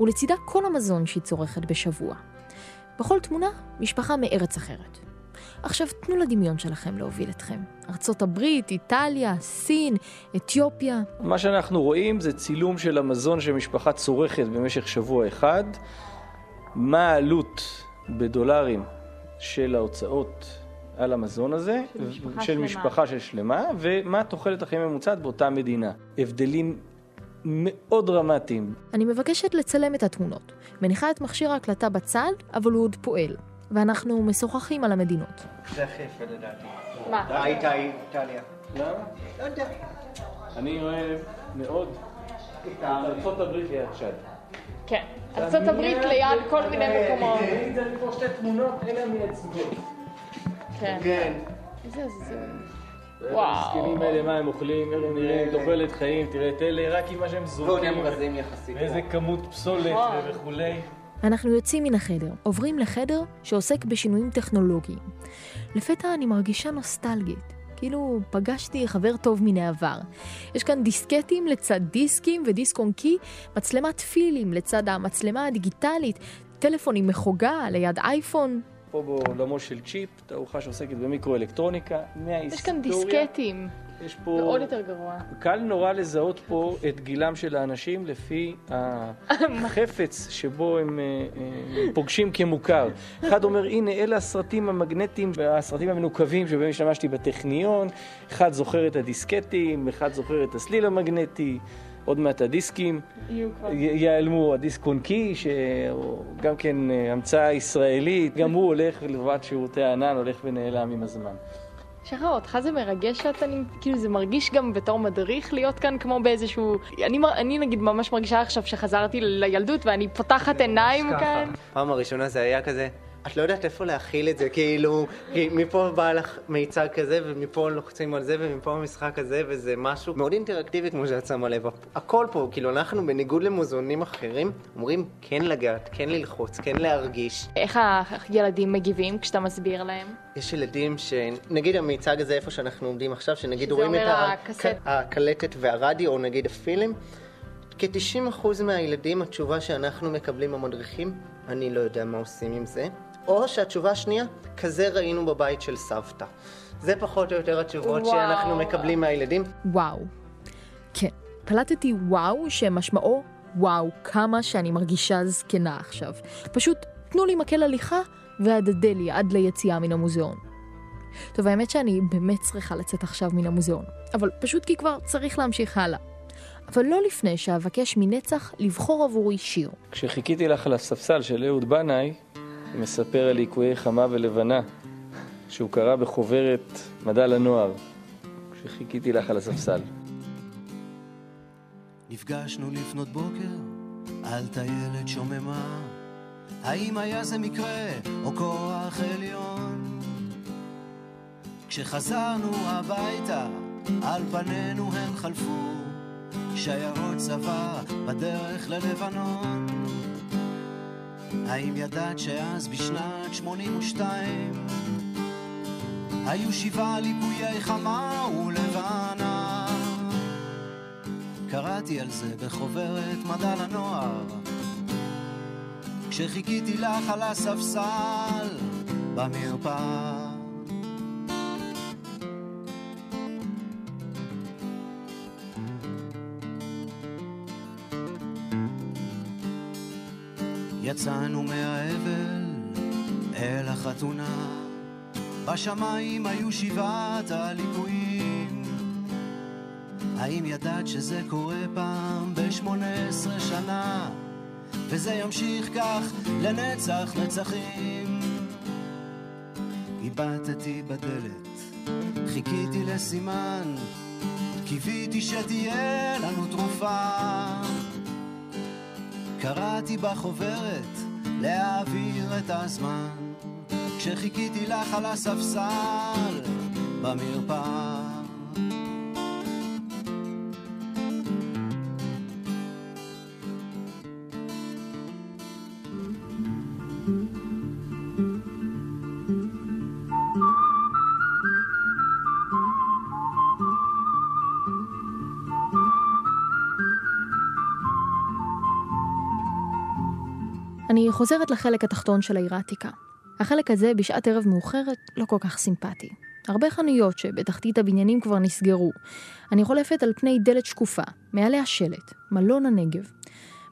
ולצידה כל המזון שהיא צורכת בשבוע. בכל תמונה, משפחה מארץ אחרת. עכשיו תנו לדמיון שלכם להוביל אתכם. ארצות הברית, איטליה, סין, אתיופיה. מה שאנחנו רואים זה צילום של המזון שמשפחה צורכת במשך שבוע אחד. מה העלות בדולרים של ההוצאות על המזון הזה, של משפחה של שלמה. משפחה של שלמה, ומה תוחלת החיים הממוצעת באותה מדינה. הבדלים מאוד דרמטיים. אני מבקשת לצלם את התמונות. מניחה את מכשיר ההקלטה בצד, אבל הוא עוד פועל. ואנחנו משוחחים על המדינות. זה הכי יפה לדעתי. מה? ראית איטליה. למה? לא יודע. אני אוהב מאוד את ארצות הברית ליד צ'אד. כן. ארצות הברית ליד כל מיני מקומות. תראי, זה פה שתי תמונות, אלה מייצגות. כן. כן. איזה. וואו. המסכנים האלה, מה הם אוכלים, איך הם נראים, תוחלת חיים, תראה את אלה, רק עם מה שהם זורקים. ועוד הם רזים יחסית. ואיזה כמות פסולת נכון. וכולי. אנחנו יוצאים מן החדר, עוברים לחדר שעוסק בשינויים טכנולוגיים. לפתע אני מרגישה נוסטלגית, כאילו פגשתי חבר טוב מן העבר. יש כאן דיסקטים לצד דיסקים ודיסק און קי, מצלמת פילים לצד המצלמה הדיגיטלית, טלפון עם מחוגה ליד אייפון. פה בעולמו של צ'יפ, תערוכה שעוסקת במיקרואלקטרוניקה, מההיסטוריה. יש כאן דיסקטים. יש פה... זה עוד יותר גרוע. קל נורא לזהות פה את גילם של האנשים לפי החפץ שבו הם אה, אה, פוגשים כמוכר. אחד אומר, הנה, אלה הסרטים המגנטיים והסרטים המנוקבים שבהם השתמשתי בטכניון, אחד זוכר את הדיסקטים, אחד זוכר את הסליל המגנטי. עוד מעט הדיסקים ייעלמו, הדיסק און קי, שגם כן אה, המצאה ישראלית, גם הוא הולך לטובת שירותי הענן, הולך ונעלם עם הזמן. שחר, אותך זה מרגש שאתה, כאילו זה מרגיש גם בתור מדריך להיות כאן כמו באיזשהו... אני, אני נגיד ממש מרגישה עכשיו שחזרתי לילדות ואני פותחת עיניים כאן. פעם הראשונה זה היה כזה, את לא יודעת איפה להכיל את זה, כאילו, כי מפה בא לך מיצג כזה, ומפה לוחצים על זה, ומפה המשחק הזה, וזה משהו מאוד אינטראקטיבי כמו שאת שמה לב. הכל פה, כאילו, אנחנו בניגוד למוזיאונים אחרים, אומרים כן לגעת, כן ללחוץ, כן להרגיש. איך הילדים מגיבים כשאתה מסביר להם? יש ילדים ש... נגיד המיצג הזה איפה שאנחנו עומדים עכשיו, שנגיד רואים את הקסט. הקלטת והרדיו, או נגיד הפילם, כ-90% מהילדים התשובה שאנחנו מקבלים המדריכים, אני לא יודע מה עושים עם זה. או שהתשובה השנייה, כזה ראינו בבית של סבתא. זה פחות או יותר התשובות וואו. שאנחנו מקבלים מהילדים. וואו. כן, קלטתי וואו שמשמעו וואו, כמה שאני מרגישה זקנה עכשיו. פשוט תנו לי מקל הליכה והדדה לי עד ליציאה מן המוזיאון. טוב, האמת שאני באמת צריכה לצאת עכשיו מן המוזיאון, אבל פשוט כי כבר צריך להמשיך הלאה. אבל לא לפני שאבקש מנצח לבחור עבורי שיר. כשחיכיתי לך על הספסל של אהוד בנאי, מספר על ליקויי חמה ולבנה, שהוא קרא בחוברת מדע לנוער, כשחיכיתי לך על הספסל. נפגשנו לפנות בוקר על טיילת שוממה האם היה זה מקרה או כוח עליון? כשחזרנו הביתה על פנינו הם חלפו שיירות צבא בדרך ללבנון האם ידעת שאז בשנת 82 היו שבעה ליקויי חמה ולבנה? קראתי על זה בחוברת מדע לנוער. כשחיכיתי לך על הספסל במרפאה יצאנו מהאבל אל החתונה. בשמיים היו שבעת הליקויים האם ידעת שזה קורה פעם בשמונה עשרה שנה? וזה ימשיך כך לנצח נצחים. הבטתי בדלת, חיכיתי לסימן. קיוויתי שתהיה לנו תרופה קראתי בחוברת להעביר את הזמן. כשחיכיתי לך על הספסל במרפאה חוזרת לחלק התחתון של העיר העתיקה. החלק הזה, בשעת ערב מאוחרת, לא כל כך סימפטי. הרבה חנויות שבתחתית הבניינים כבר נסגרו. אני חולפת על פני דלת שקופה, מעליה שלט, מלון הנגב.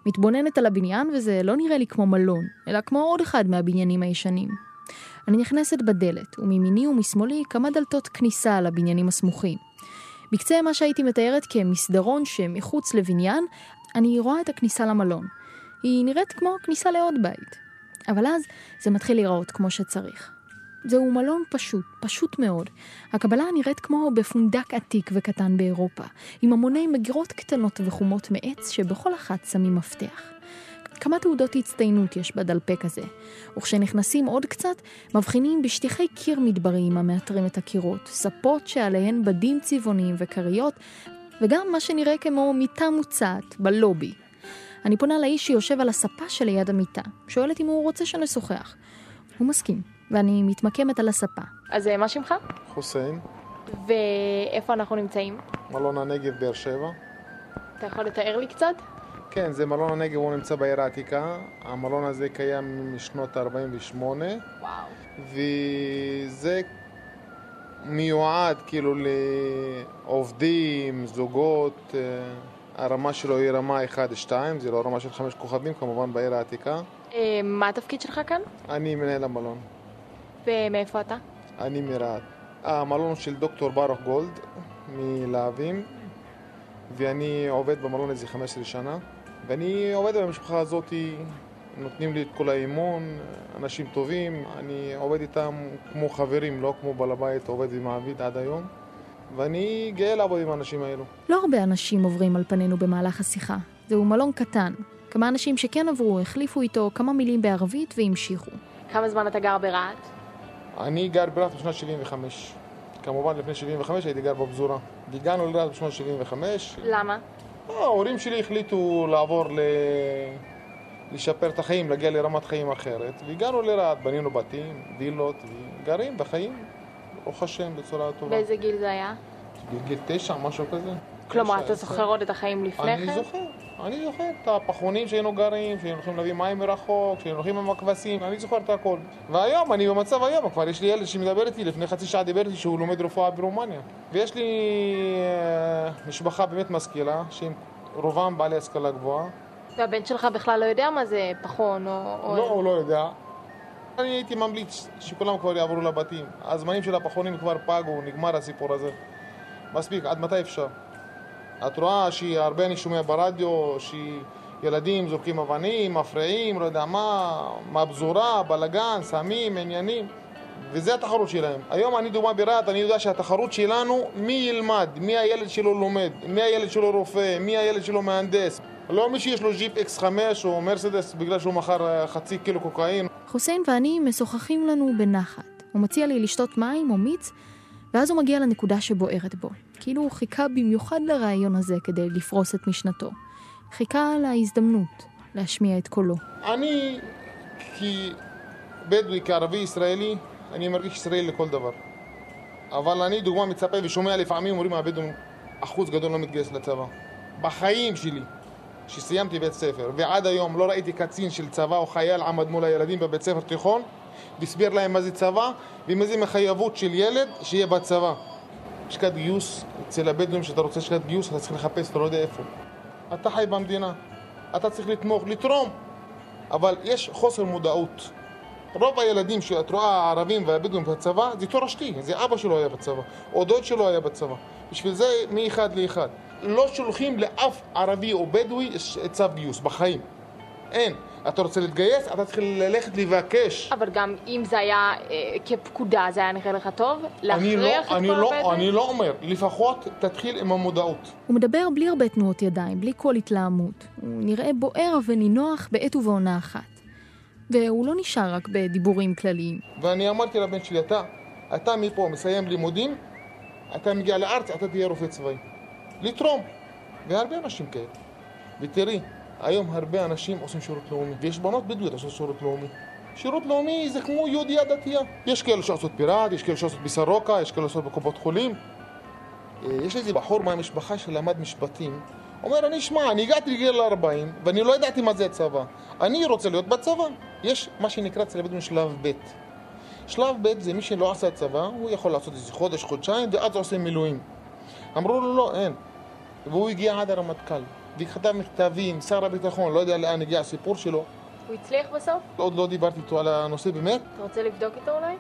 מתבוננת על הבניין וזה לא נראה לי כמו מלון, אלא כמו עוד אחד מהבניינים הישנים. אני נכנסת בדלת, ומימיני ומשמאלי כמה דלתות כניסה לבניינים הסמוכים. בקצה מה שהייתי מתארת כמסדרון שמחוץ לבניין, אני רואה את הכניסה למלון. היא נראית כמו כניסה לעוד בית. אבל אז זה מתחיל להיראות כמו שצריך. זהו מלון פשוט, פשוט מאוד. הקבלה נראית כמו בפונדק עתיק וקטן באירופה, עם המוני מגירות קטנות וחומות מעץ שבכל אחת שמים מפתח. כמה תעודות הצטיינות יש בדלפק הזה, וכשנכנסים עוד קצת, מבחינים בשטיחי קיר מדבריים המעטרים את הקירות, ספות שעליהן בדים צבעוניים וכריות, וגם מה שנראה כמו מיטה מוצעת בלובי, אני פונה לאיש שיושב על הספה שליד המיטה, שואלת אם הוא רוצה שנשוחח. הוא מסכים, ואני מתמקמת על הספה. אז אה, מה שמך? חוסיין, ואיפה אנחנו נמצאים? מלון הנגב באר שבע. אתה יכול לתאר לי קצת? כן, זה מלון הנגב, הוא נמצא בעיר העתיקה. המלון הזה קיים משנות 48. וואו. וזה מיועד כאילו לעובדים, זוגות. הרמה שלו היא רמה 1-2, זה לא רמה של 5 כוכבים, כמובן בעיר העתיקה. אה, מה התפקיד שלך כאן? אני מנהל המלון. ומאיפה אתה? אני מרהט. המלון של דוקטור ברוך גולד מלהבים, ואני עובד במלון איזה 15 שנה, ואני עובד במשפחה הזאת, נותנים לי את כל האימון, אנשים טובים, אני עובד איתם כמו חברים, לא כמו בעל הבית עובד ומעביד עד היום. ואני גאה לעבוד עם האנשים האלו. לא הרבה אנשים עוברים על פנינו במהלך השיחה. זהו מלון קטן. כמה אנשים שכן עברו, החליפו איתו כמה מילים בערבית והמשיכו. כמה זמן אתה גר ברהט? אני גר ברהט בשנת 75. כמובן לפני 75 הייתי גר בפזורה. הגענו לרהט בשנת 75. למה? ההורים שלי החליטו לעבור ל... לשפר את החיים, להגיע לרמת חיים אחרת. והגענו לרהט, בנינו בתים, וילות, וגרים בחיים, ברוך השם, בצורה טובה. באיזה גיל זה היה? בגיל תשע, משהו כזה. כלומר, אתה. זוכר עוד את החיים לפני אני כן? זוכר. אני זוכר את הפחונים שהיינו גרים, שהיינו הולכים להביא מים מרחוק, שהיינו הולכים עם הכבשים, אני זוכר את הכל. והיום, אני במצב היום, כבר יש לי ילד שמדבר איתי, לפני חצי שעה דיבר איתי שהוא לומד רפואה ברומניה. ויש לי אה, משפחה באמת משכילה, שהם רובם בעלי השכלה גבוהה. והבן שלך בכלל לא יודע מה זה פחון או... או- לא, הוא לא יודע. אני הייתי ממליץ שכולם כבר יעברו לבתים. הזמנים של הפחונים כבר פגו, נגמר הסיפור הזה. מספיק, עד מתי אפשר? את רואה שהרבה אני שומע ברדיו, שילדים זורקים אבנים, מפריעים, לא יודע מה, מהפזורה, בלאגן, סמים, עניינים. וזה התחרות שלהם. היום אני דוגמה ברהט, אני יודע שהתחרות שלנו, מי ילמד, מי הילד שלו לומד, מי הילד שלו רופא, מי הילד שלו מהנדס. לא מי שיש לו ג'יפ X5 או מרסדס בגלל שהוא מכר אה, חצי קילו קוקאין. חוסיין ואני משוחחים לנו בנחת. הוא מציע לי לשתות מים או מיץ, ואז הוא מגיע לנקודה שבוערת בו. כאילו הוא חיכה במיוחד לרעיון הזה כדי לפרוס את משנתו. חיכה להזדמנות להשמיע את קולו. אני כבדואי, כערבי ישראלי, אני מרגיש ישראלי לכל דבר. אבל אני דוגמה מצפה ושומע לפעמים אומרים הבדואים אחוז גדול לא מתגייס לצבא. בחיים שלי, שסיימתי בית ספר, ועד היום לא ראיתי קצין של צבא או חייל עמד מול הילדים בבית ספר תיכון והסביר להם מה זה צבא ומה זה מחויבות של ילד שיהיה בצבא. לשכת גיוס, אצל הבדואים שאתה רוצה לשכת גיוס אתה צריך לחפש, אתה לא יודע איפה. אתה חי במדינה, אתה צריך לתמוך, לתרום, אבל יש חוסר מודעות. רוב הילדים שאת רואה הערבים והבדואים בצבא זה תורשתי, זה אבא שלו היה בצבא, או דוד שלו היה בצבא. בשביל זה מאחד לאחד. לא שולחים לאף ערבי או בדואי צו גיוס, בחיים. אין. אתה רוצה להתגייס, אתה צריך ללכת לבקש. אבל גם אם זה היה אה, כפקודה, זה היה נראה לך טוב? אני לא, אני לא? אני לא אומר, לפחות תתחיל עם המודעות. הוא מדבר בלי הרבה תנועות ידיים, בלי כל התלהמות. הוא נראה בוער ונינוח בעת ובעונה אחת. והוא לא נשאר רק בדיבורים כלליים. ואני אמרתי לבן שלי, אתה, אתה מפה מסיים לימודים, אתה מגיע לארץ, אתה תהיה רופא צבאי. לתרום. והרבה אנשים כאלה. ותראי, היום הרבה אנשים עושים שירות לאומי, ויש בנות בדואיות עושות שירות לאומי. שירות לאומי זה כמו יהודייה דתייה. יש כאלה שעושות פיראט, יש כאלה שעושות בסורוקה, יש כאלה שעושות בקופות חולים. אה, יש איזה בחור מהמשפחה שלמד משפטים, אומר, אני אשמע, אני הגעתי לגיל 40 ואני לא ידעתי מה זה הצבא. אני רוצה להיות בצבא. יש מה שנקרא אצל הבדואים שלב ב'. שלב ב' זה מי שלא עשה צבא, הוא יכול לעשות איזה חודש, חודשיים, ואז עושה מילואים. אמרו לו, לא, אין. והוא הגיע עד הרמטכ"ל, וכתב מכתבים, שר הביטחון, לא יודע לאן הגיע הסיפור שלו. הוא הצליח בסוף? עוד לא דיברתי איתו על הנושא באמת. אתה רוצה לבדוק איתו אולי?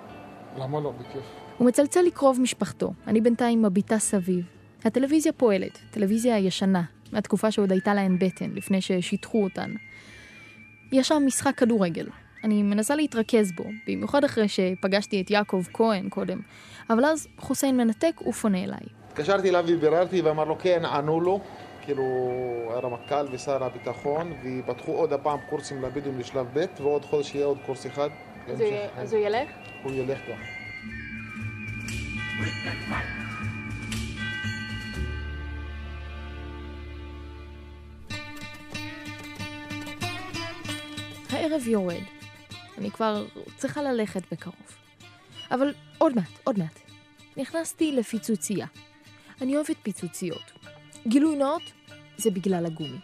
למה לא? בכיף. הוא מצלצל לקרוב משפחתו. אני בינתיים מביטה סביב. הטלוויזיה פועלת, טלוויזיה ישנה, מהתקופה שעוד הייתה להן בטן, לפני ששיטחו אותן. יש שם משחק כדורגל. אני מנסה להתרכז בו, במיוחד אחרי שפגשתי את יעקב כהן קודם. אבל אז חוסיין מנתק ופונה אליי. התקשרתי אליו וביררתי ואמר לו כן, ענו לו, כאילו הרמטכ"ל ושר הביטחון, ופתחו עוד הפעם קורסים לבדואים לשלב ב', ועוד חודש יהיה עוד קורס אחד. אז הוא אז הוא ילך? הוא ילך גם. הערב יורד. אני כבר צריכה ללכת בקרוב. אבל עוד מעט, עוד מעט. נכנסתי לפיצוצייה. אני אוהבת פיצוציות. גילוי נאות, זה בגלל הגומי.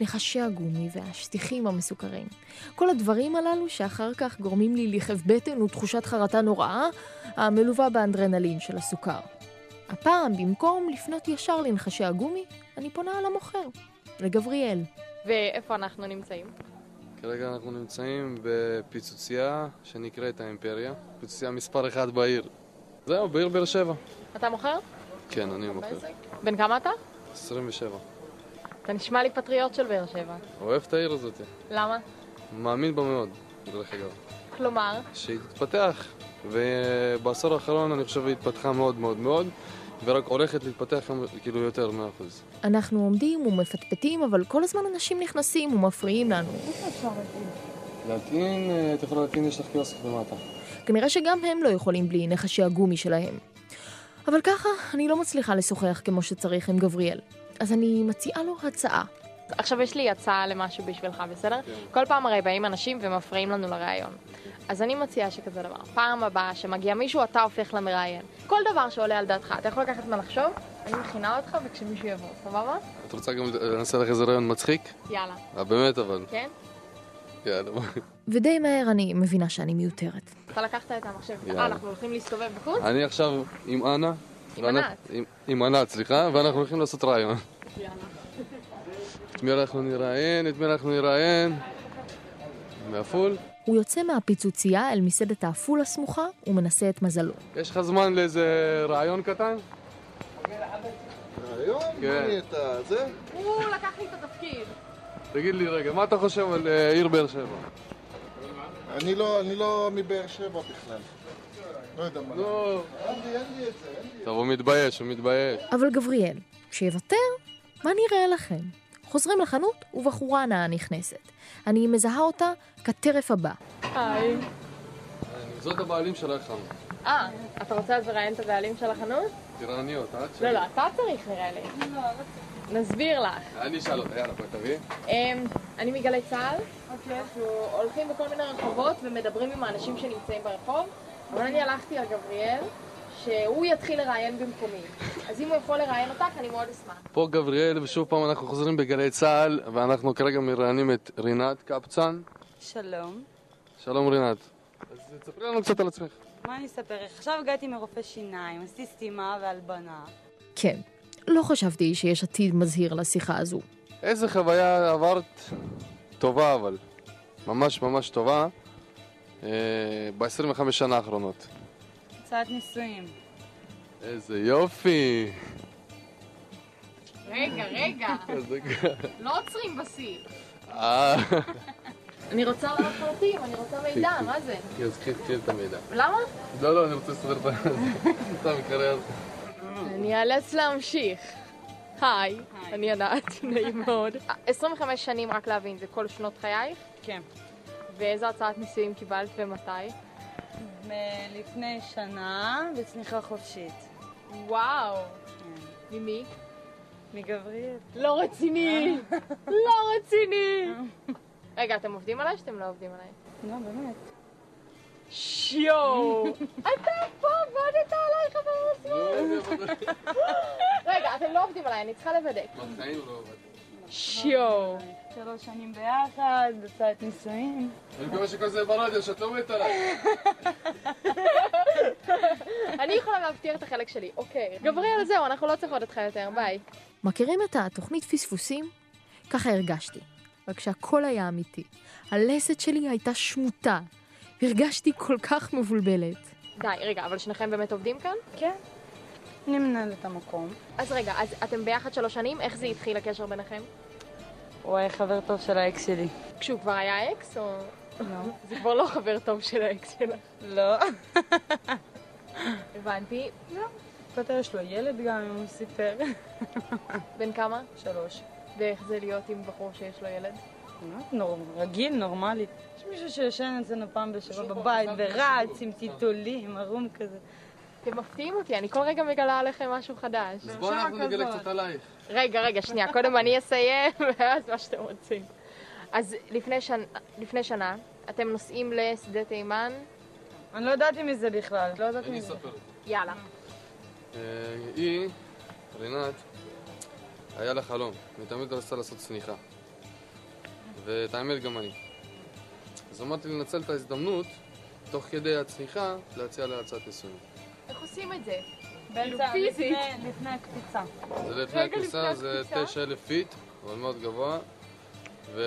נחשי הגומי והשטיחים המסוכרים. כל הדברים הללו שאחר כך גורמים לי לכאב בטן ותחושת חרטה נוראה, המלווה באנדרנלין של הסוכר. הפעם, במקום לפנות ישר לנחשי הגומי, אני פונה למוכר, לגבריאל. ואיפה אנחנו נמצאים? כרגע אנחנו נמצאים בפיצוצייה שנקראת האימפריה, פיצוצייה מספר אחת בעיר. זהו, בעיר באר שבע. אתה מוכר? כן, אני מוכר. בן כמה אתה? 27. אתה נשמע לי פטריוט של באר שבע. אוהב את העיר הזאת. למה? מאמין בה מאוד, דרך אגב. כלומר, שהיא תתפתח, ובעשור האחרון אני חושב היא התפתחה מאוד מאוד מאוד, ורק הולכת להתפתח כאילו יותר מאה אחוז. אנחנו עומדים ומפטפטים, אבל כל הזמן אנשים נכנסים ומפריעים לנו. להטעין, אה, את יכולה להטעין, יש לך קיוסק למטה. כנראה שגם הם לא יכולים בלי נחשי הגומי שלהם. אבל ככה, אני לא מצליחה לשוחח כמו שצריך עם גבריאל. אז אני מציעה לו הצעה. עכשיו יש לי הצעה למשהו בשבילך, בסדר? כן. כל פעם הרי באים אנשים ומפריעים לנו לראיון. אז אני מציעה שכזה דבר, פעם הבאה שמגיע מישהו, אתה הופך למראיין. כל דבר שעולה על דעתך, אתה יכול לקחת זמן לחשוב, אני מכינה אותך וכשמישהו יבוא, סבבה? את רוצה גם לנסה לך איזה רעיון מצחיק? יאללה. אה, באמת אבל. כן? יאללה. ודי מהר אני מבינה שאני מיותרת. אתה לקחת את המחשב. אה, אנחנו הולכים להסתובב בחוץ? אני עכשיו עם אנה. עם ענת. עם- ענת, סליחה, ואנחנו הולכים לעשות רעיון. את מי אנחנו נראיין? את מי אנחנו נראיין? מעפול? הוא יוצא מהפיצוצייה אל מסעדת העפול הסמוכה ומנסה את מזלו. יש לך זמן לאיזה רעיון קטן? היום? כן. אני את ה... זה? הוא לקח לי את התפקיד. תגיד לי רגע, מה אתה חושב על אה, עיר באר שבע? אני לא, אני לא מבאר שבע בכלל. לא יודע מה. לא. אין לי, אין לי את זה, אין לי. טוב, הוא מתבייש, הוא מתבייש. אבל גבריאל, כשיוותר, מה נראה לכם? חוזרים לחנות ובחורה נאה נכנסת. אני מזהה אותה כטרף הבא. היי. זאת הבעלים של החם. אה, אתה רוצה אז לראיין את הבעלים של החנות? תיראניות, את? לא, לא, אתה צריך נראה לי. נסביר לך. אני אשאל אותה, יאללה, בואי תביא. אמ, אני מגלי צה"ל. אנחנו הולכים בכל מיני רחובות ומדברים עם האנשים שנמצאים ברחוב, אבל אני הלכתי על גבריאל, שהוא יתחיל לראיין במקומי. אז אם הוא יכול לראיין אותך, אני מאוד אשמח. פה גבריאל, ושוב פעם אנחנו חוזרים בגלי צה"ל, ואנחנו כרגע מראיינים את רינת קפצן. שלום. שלום רינת. אז תספרי לנו קצת על עצמך. מה אני אספר לך? עכשיו הגעתי מרופא שיניים, עשיתי סתימה והלבנה. כן, לא חשבתי שיש עתיד מזהיר לשיחה הזו. איזה חוויה עברת טובה אבל, ממש ממש טובה, אה, ב-25 שנה האחרונות. הצעת נישואים. איזה יופי! רגע, רגע. לא עוצרים בשיא. אה, אני רוצה לראות פרטים, אני רוצה מידע, מה זה? אז קחי את המידע. למה? לא, לא, אני רוצה לסדר את ה... את המקרר. אני אאלץ להמשיך. היי, אני ענת, נעים מאוד. 25 שנים, רק להבין, זה כל שנות חייך? כן. ואיזה הצעת נישואים קיבלת ומתי? לפני שנה, בצניחה חופשית. וואו. ממי? מגבריאל. לא רציני! לא רציני! רגע, אתם עובדים עליי או שאתם לא עובדים עליי? לא, באמת. שיואו! אתה פה עבדת עליי, חבר השמאל! רגע, אתם לא עובדים עליי, אני צריכה לוודא. בחיים לא. שיואו! שלוש שנים ביחד, הצעת נישואים. אני מקווה שכל זה ברדיו, שאת לא מת עליי. אני יכולה להבטיח את החלק שלי, אוקיי. גבריאל, זהו, אנחנו לא צריכות אותך יותר, ביי. מכירים את התוכנית פספוסים? ככה הרגשתי, רק שהכל היה אמיתי. הלסת שלי הייתה שמוטה. הרגשתי כל כך מבולבלת. די, רגע, אבל שניכם באמת עובדים כאן? כן. אני מנהלת את המקום. אז רגע, אז אתם ביחד שלוש שנים, איך זה התחיל הקשר ביניכם? הוא היה חבר טוב של האקס שלי. כשהוא כבר היה אקס, או... לא. זה כבר לא חבר טוב של האקס שלך. לא. הבנתי. לא. פתאום יש לו ילד גם, אם הוא סיפר. בן כמה? שלוש. ואיך זה להיות עם בחור שיש לו ילד? רגיל, נורמלי. יש מישהו שישן אצלנו פעם בשבוע בבית ורץ עם טיטולים, ערום כזה. אתם מפתיעים אותי, אני כל רגע מגלה עליכם משהו חדש. אז בואו אנחנו נגלה קצת עלייך. רגע, רגע, שנייה, קודם אני אסיים, ואז מה שאתם רוצים. אז לפני, שנ... לפני שנה, אתם נוסעים לשדה תימן? אני לא ידעתי מזה בכלל, לא ידעתי אני מזה. אספר. יאללה. אה, היא, רינת, היה לה חלום, היא תמיד רצתה לעשות צניחה. ואת האמת גם אני. אז אמרתי לנצל את ההזדמנות, תוך כדי הצניחה, להציע לה הצעת נישואים. איך עושים את זה? באמצע, פיזית. לפני- לפני הקפיצה. זה לפני הכניסה, לפני זה הקפיצה? 9,000 feet, אבל מאוד גבוה. ואת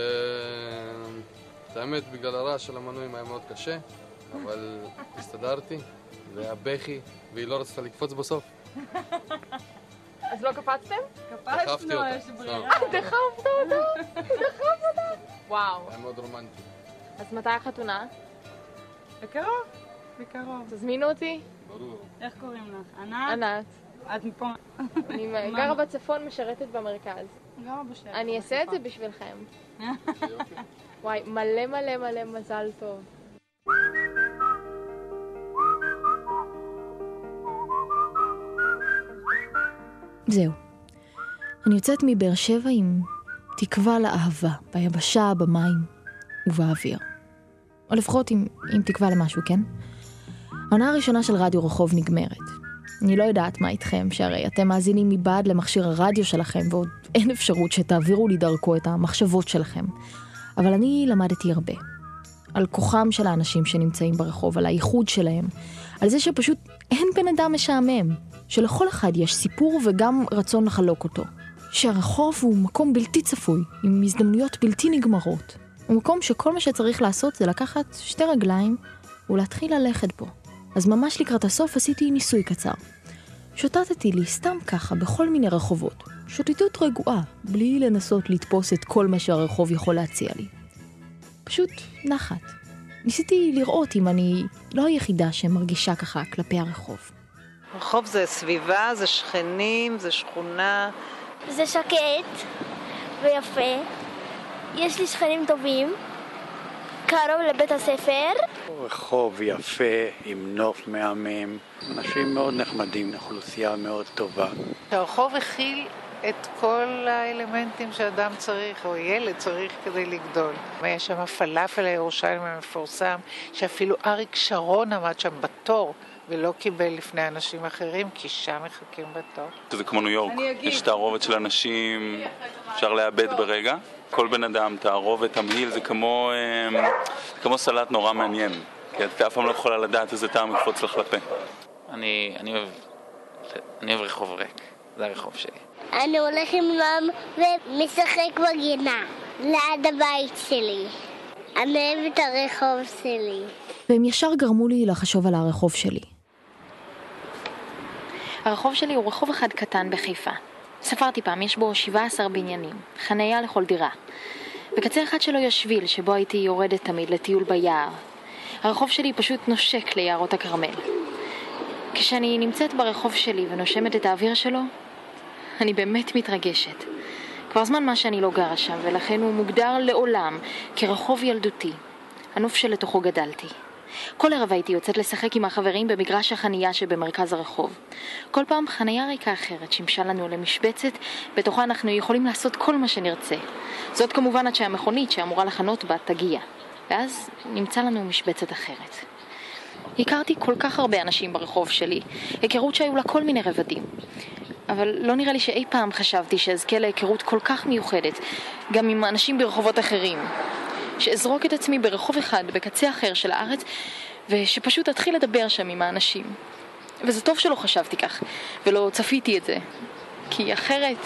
האמת, בגלל הרעש של המנועים היה מאוד קשה, אבל הסתדרתי, והיה בכי, והיא לא רצתה לקפוץ בסוף. אז לא קפצתם? אותה, יש. ברירה. דחפת אותה? דחפת אותה? וואו. היה מאוד רומנטי. אז מתי החתונה? בקרוב, בקרוב. תזמינו אותי. ברור. איך קוראים לך? ענת? ענת. את מפה? אני? גרה בצפון, משרתת במרכז. גרה בשטח. אני אעשה את זה בשבילכם. וואי, מלא מלא מלא מזל טוב. זהו. אני יוצאת מבאר שבע עם תקווה לאהבה, ביבשה, במים ובאוויר. או לפחות עם, עם תקווה למשהו, כן? העונה הראשונה של רדיו רחוב נגמרת. אני לא יודעת מה איתכם, שהרי אתם מאזינים מבעד למכשיר הרדיו שלכם, ועוד אין אפשרות שתעבירו לי דרכו את המחשבות שלכם. אבל אני למדתי הרבה. על כוחם של האנשים שנמצאים ברחוב, על הייחוד שלהם, על זה שפשוט אין בן אדם משעמם, שלכל אחד יש סיפור וגם רצון לחלוק אותו. שהרחוב הוא מקום בלתי צפוי, עם הזדמנויות בלתי נגמרות. הוא מקום שכל מה שצריך לעשות זה לקחת שתי רגליים ולהתחיל ללכת בו. אז ממש לקראת הסוף עשיתי ניסוי קצר. שוטטתי לי סתם ככה בכל מיני רחובות. שוטטות רגועה, בלי לנסות לתפוס את כל מה שהרחוב יכול להציע לי. פשוט נחת. ניסיתי לראות אם אני לא היחידה שמרגישה ככה כלפי הרחוב. רחוב זה סביבה, זה שכנים, זה שכונה. זה שקט ויפה. יש לי שכנים טובים. קרוב לבית הספר. רחוב יפה, עם נוף מהמם, אנשים מאוד נחמדים, אוכלוסייה מאוד טובה. הרחוב הכיל את כל האלמנטים שאדם צריך, או ילד צריך כדי לגדול. יש שם פלאפל הירושלים המפורסם, שאפילו אריק שרון עמד שם בתור. ולא קיבל לפני אנשים אחרים, כי שם מחכים בתור. זה כמו ניו יורק, יש תערובת של אנשים, אפשר לאבד ברגע. כל בן אדם, תערובת, תמהיל, זה כמו, אמ, כמו סלט נורא מעניין. כי את אף פעם לא יכולה לדעת איזה טעם יקפוץ לך לפה. אני, אני אוהב, אני אוהב רחוב ריק, זה הרחוב שלי. אני הולך עם נועם ומשחק בגינה, ליד הבית שלי. אני אוהב את הרחוב שלי. והם ישר גרמו לי לחשוב על הרחוב שלי. הרחוב שלי הוא רחוב אחד קטן בחיפה. ספרתי פעם, יש בו 17 בניינים, חניה לכל דירה. בקצה אחד שלו יש שביל, שבו הייתי יורדת תמיד לטיול ביער. הרחוב שלי פשוט נושק ליערות הכרמל. כשאני נמצאת ברחוב שלי ונושמת את האוויר שלו, אני באמת מתרגשת. כבר זמן מה שאני לא גרה שם, ולכן הוא מוגדר לעולם כרחוב ילדותי, הנוף שלתוכו גדלתי. כל ערב הייתי יוצאת לשחק עם החברים במגרש החנייה שבמרכז הרחוב. כל פעם חנייה ריקה אחרת שימשה לנו למשבצת, בתוכה אנחנו יכולים לעשות כל מה שנרצה. זאת כמובן עד שהמכונית שאמורה לחנות בה תגיע. ואז נמצא לנו משבצת אחרת. הכרתי כל כך הרבה אנשים ברחוב שלי, היכרות שהיו לה כל מיני רבדים. אבל לא נראה לי שאי פעם חשבתי שאזכה להיכרות כל כך מיוחדת, גם עם אנשים ברחובות אחרים. שאזרוק את עצמי ברחוב אחד בקצה אחר של הארץ, ושפשוט אתחיל לדבר שם עם האנשים. וזה טוב שלא חשבתי כך, ולא צפיתי את זה, כי אחרת...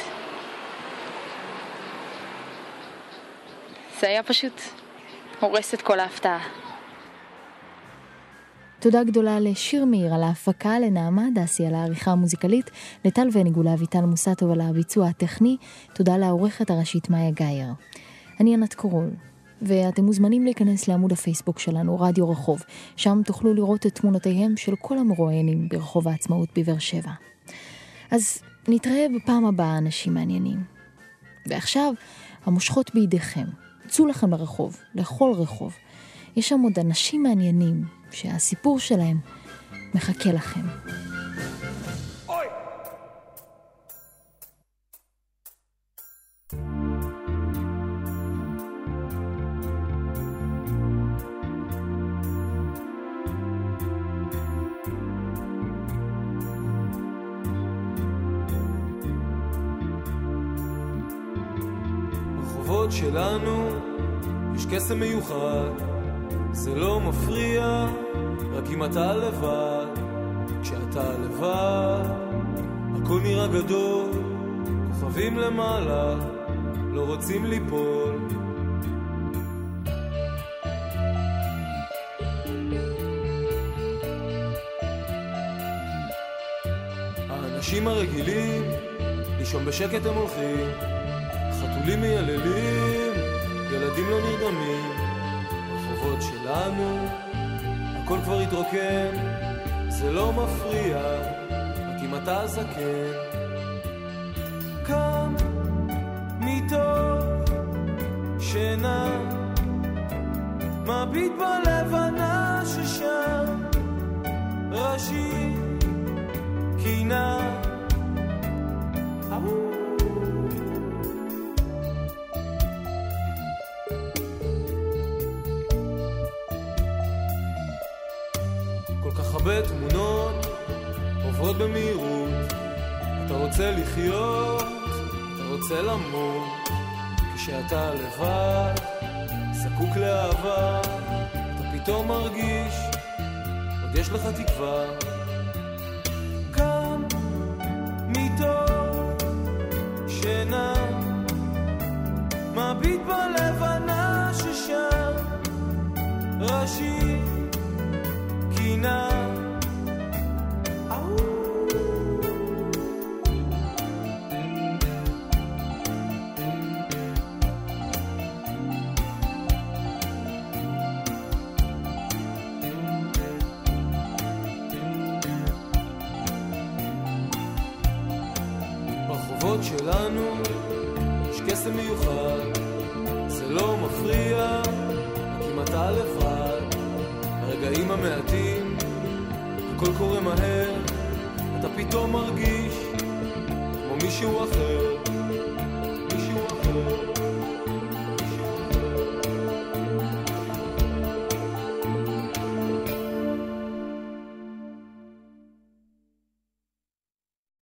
זה היה פשוט הורס את כל ההפתעה. תודה גדולה לשיר מאיר על ההפקה, לנעמה דסי על העריכה המוזיקלית, לטל וניג ולאביטל מוסטוב על הביצוע הטכני, תודה לעורכת הראשית מאיה גאייר. אני ענת קורול, ואתם מוזמנים להיכנס לעמוד הפייסבוק שלנו, רדיו רחוב, שם תוכלו לראות את תמונותיהם של כל המרואיינים ברחוב העצמאות בבאר שבע. אז נתראה בפעם הבאה, אנשים מעניינים. ועכשיו, המושכות בידיכם. צאו לכם לרחוב, לכל רחוב. יש שם עוד אנשים מעניינים, שהסיפור שלהם מחכה לכם. ברחובות שלנו יש קסם מיוחד, זה לא מפריע, רק אם אתה לבד. כשאתה לבד, הכל נראה גדול, כוכבים למעלה, לא רוצים ליפול. האנשים הרגילים, לישון בשקט הם הולכים, חתולים מייללים, ילדים לא נרדמים, ברחובות שלנו, הכל כבר התרוקן, זה לא מפריע, רק אם אתה זקן. קם מתוך שינה, מביט בלבנה רוצה לחיות, רוצה למות, כשאתה לבד, זקוק לאהבה, אתה פתאום מרגיש, עוד יש לך תקווה. קם מתוך שינה, מביט בלבנה ששם, ראשי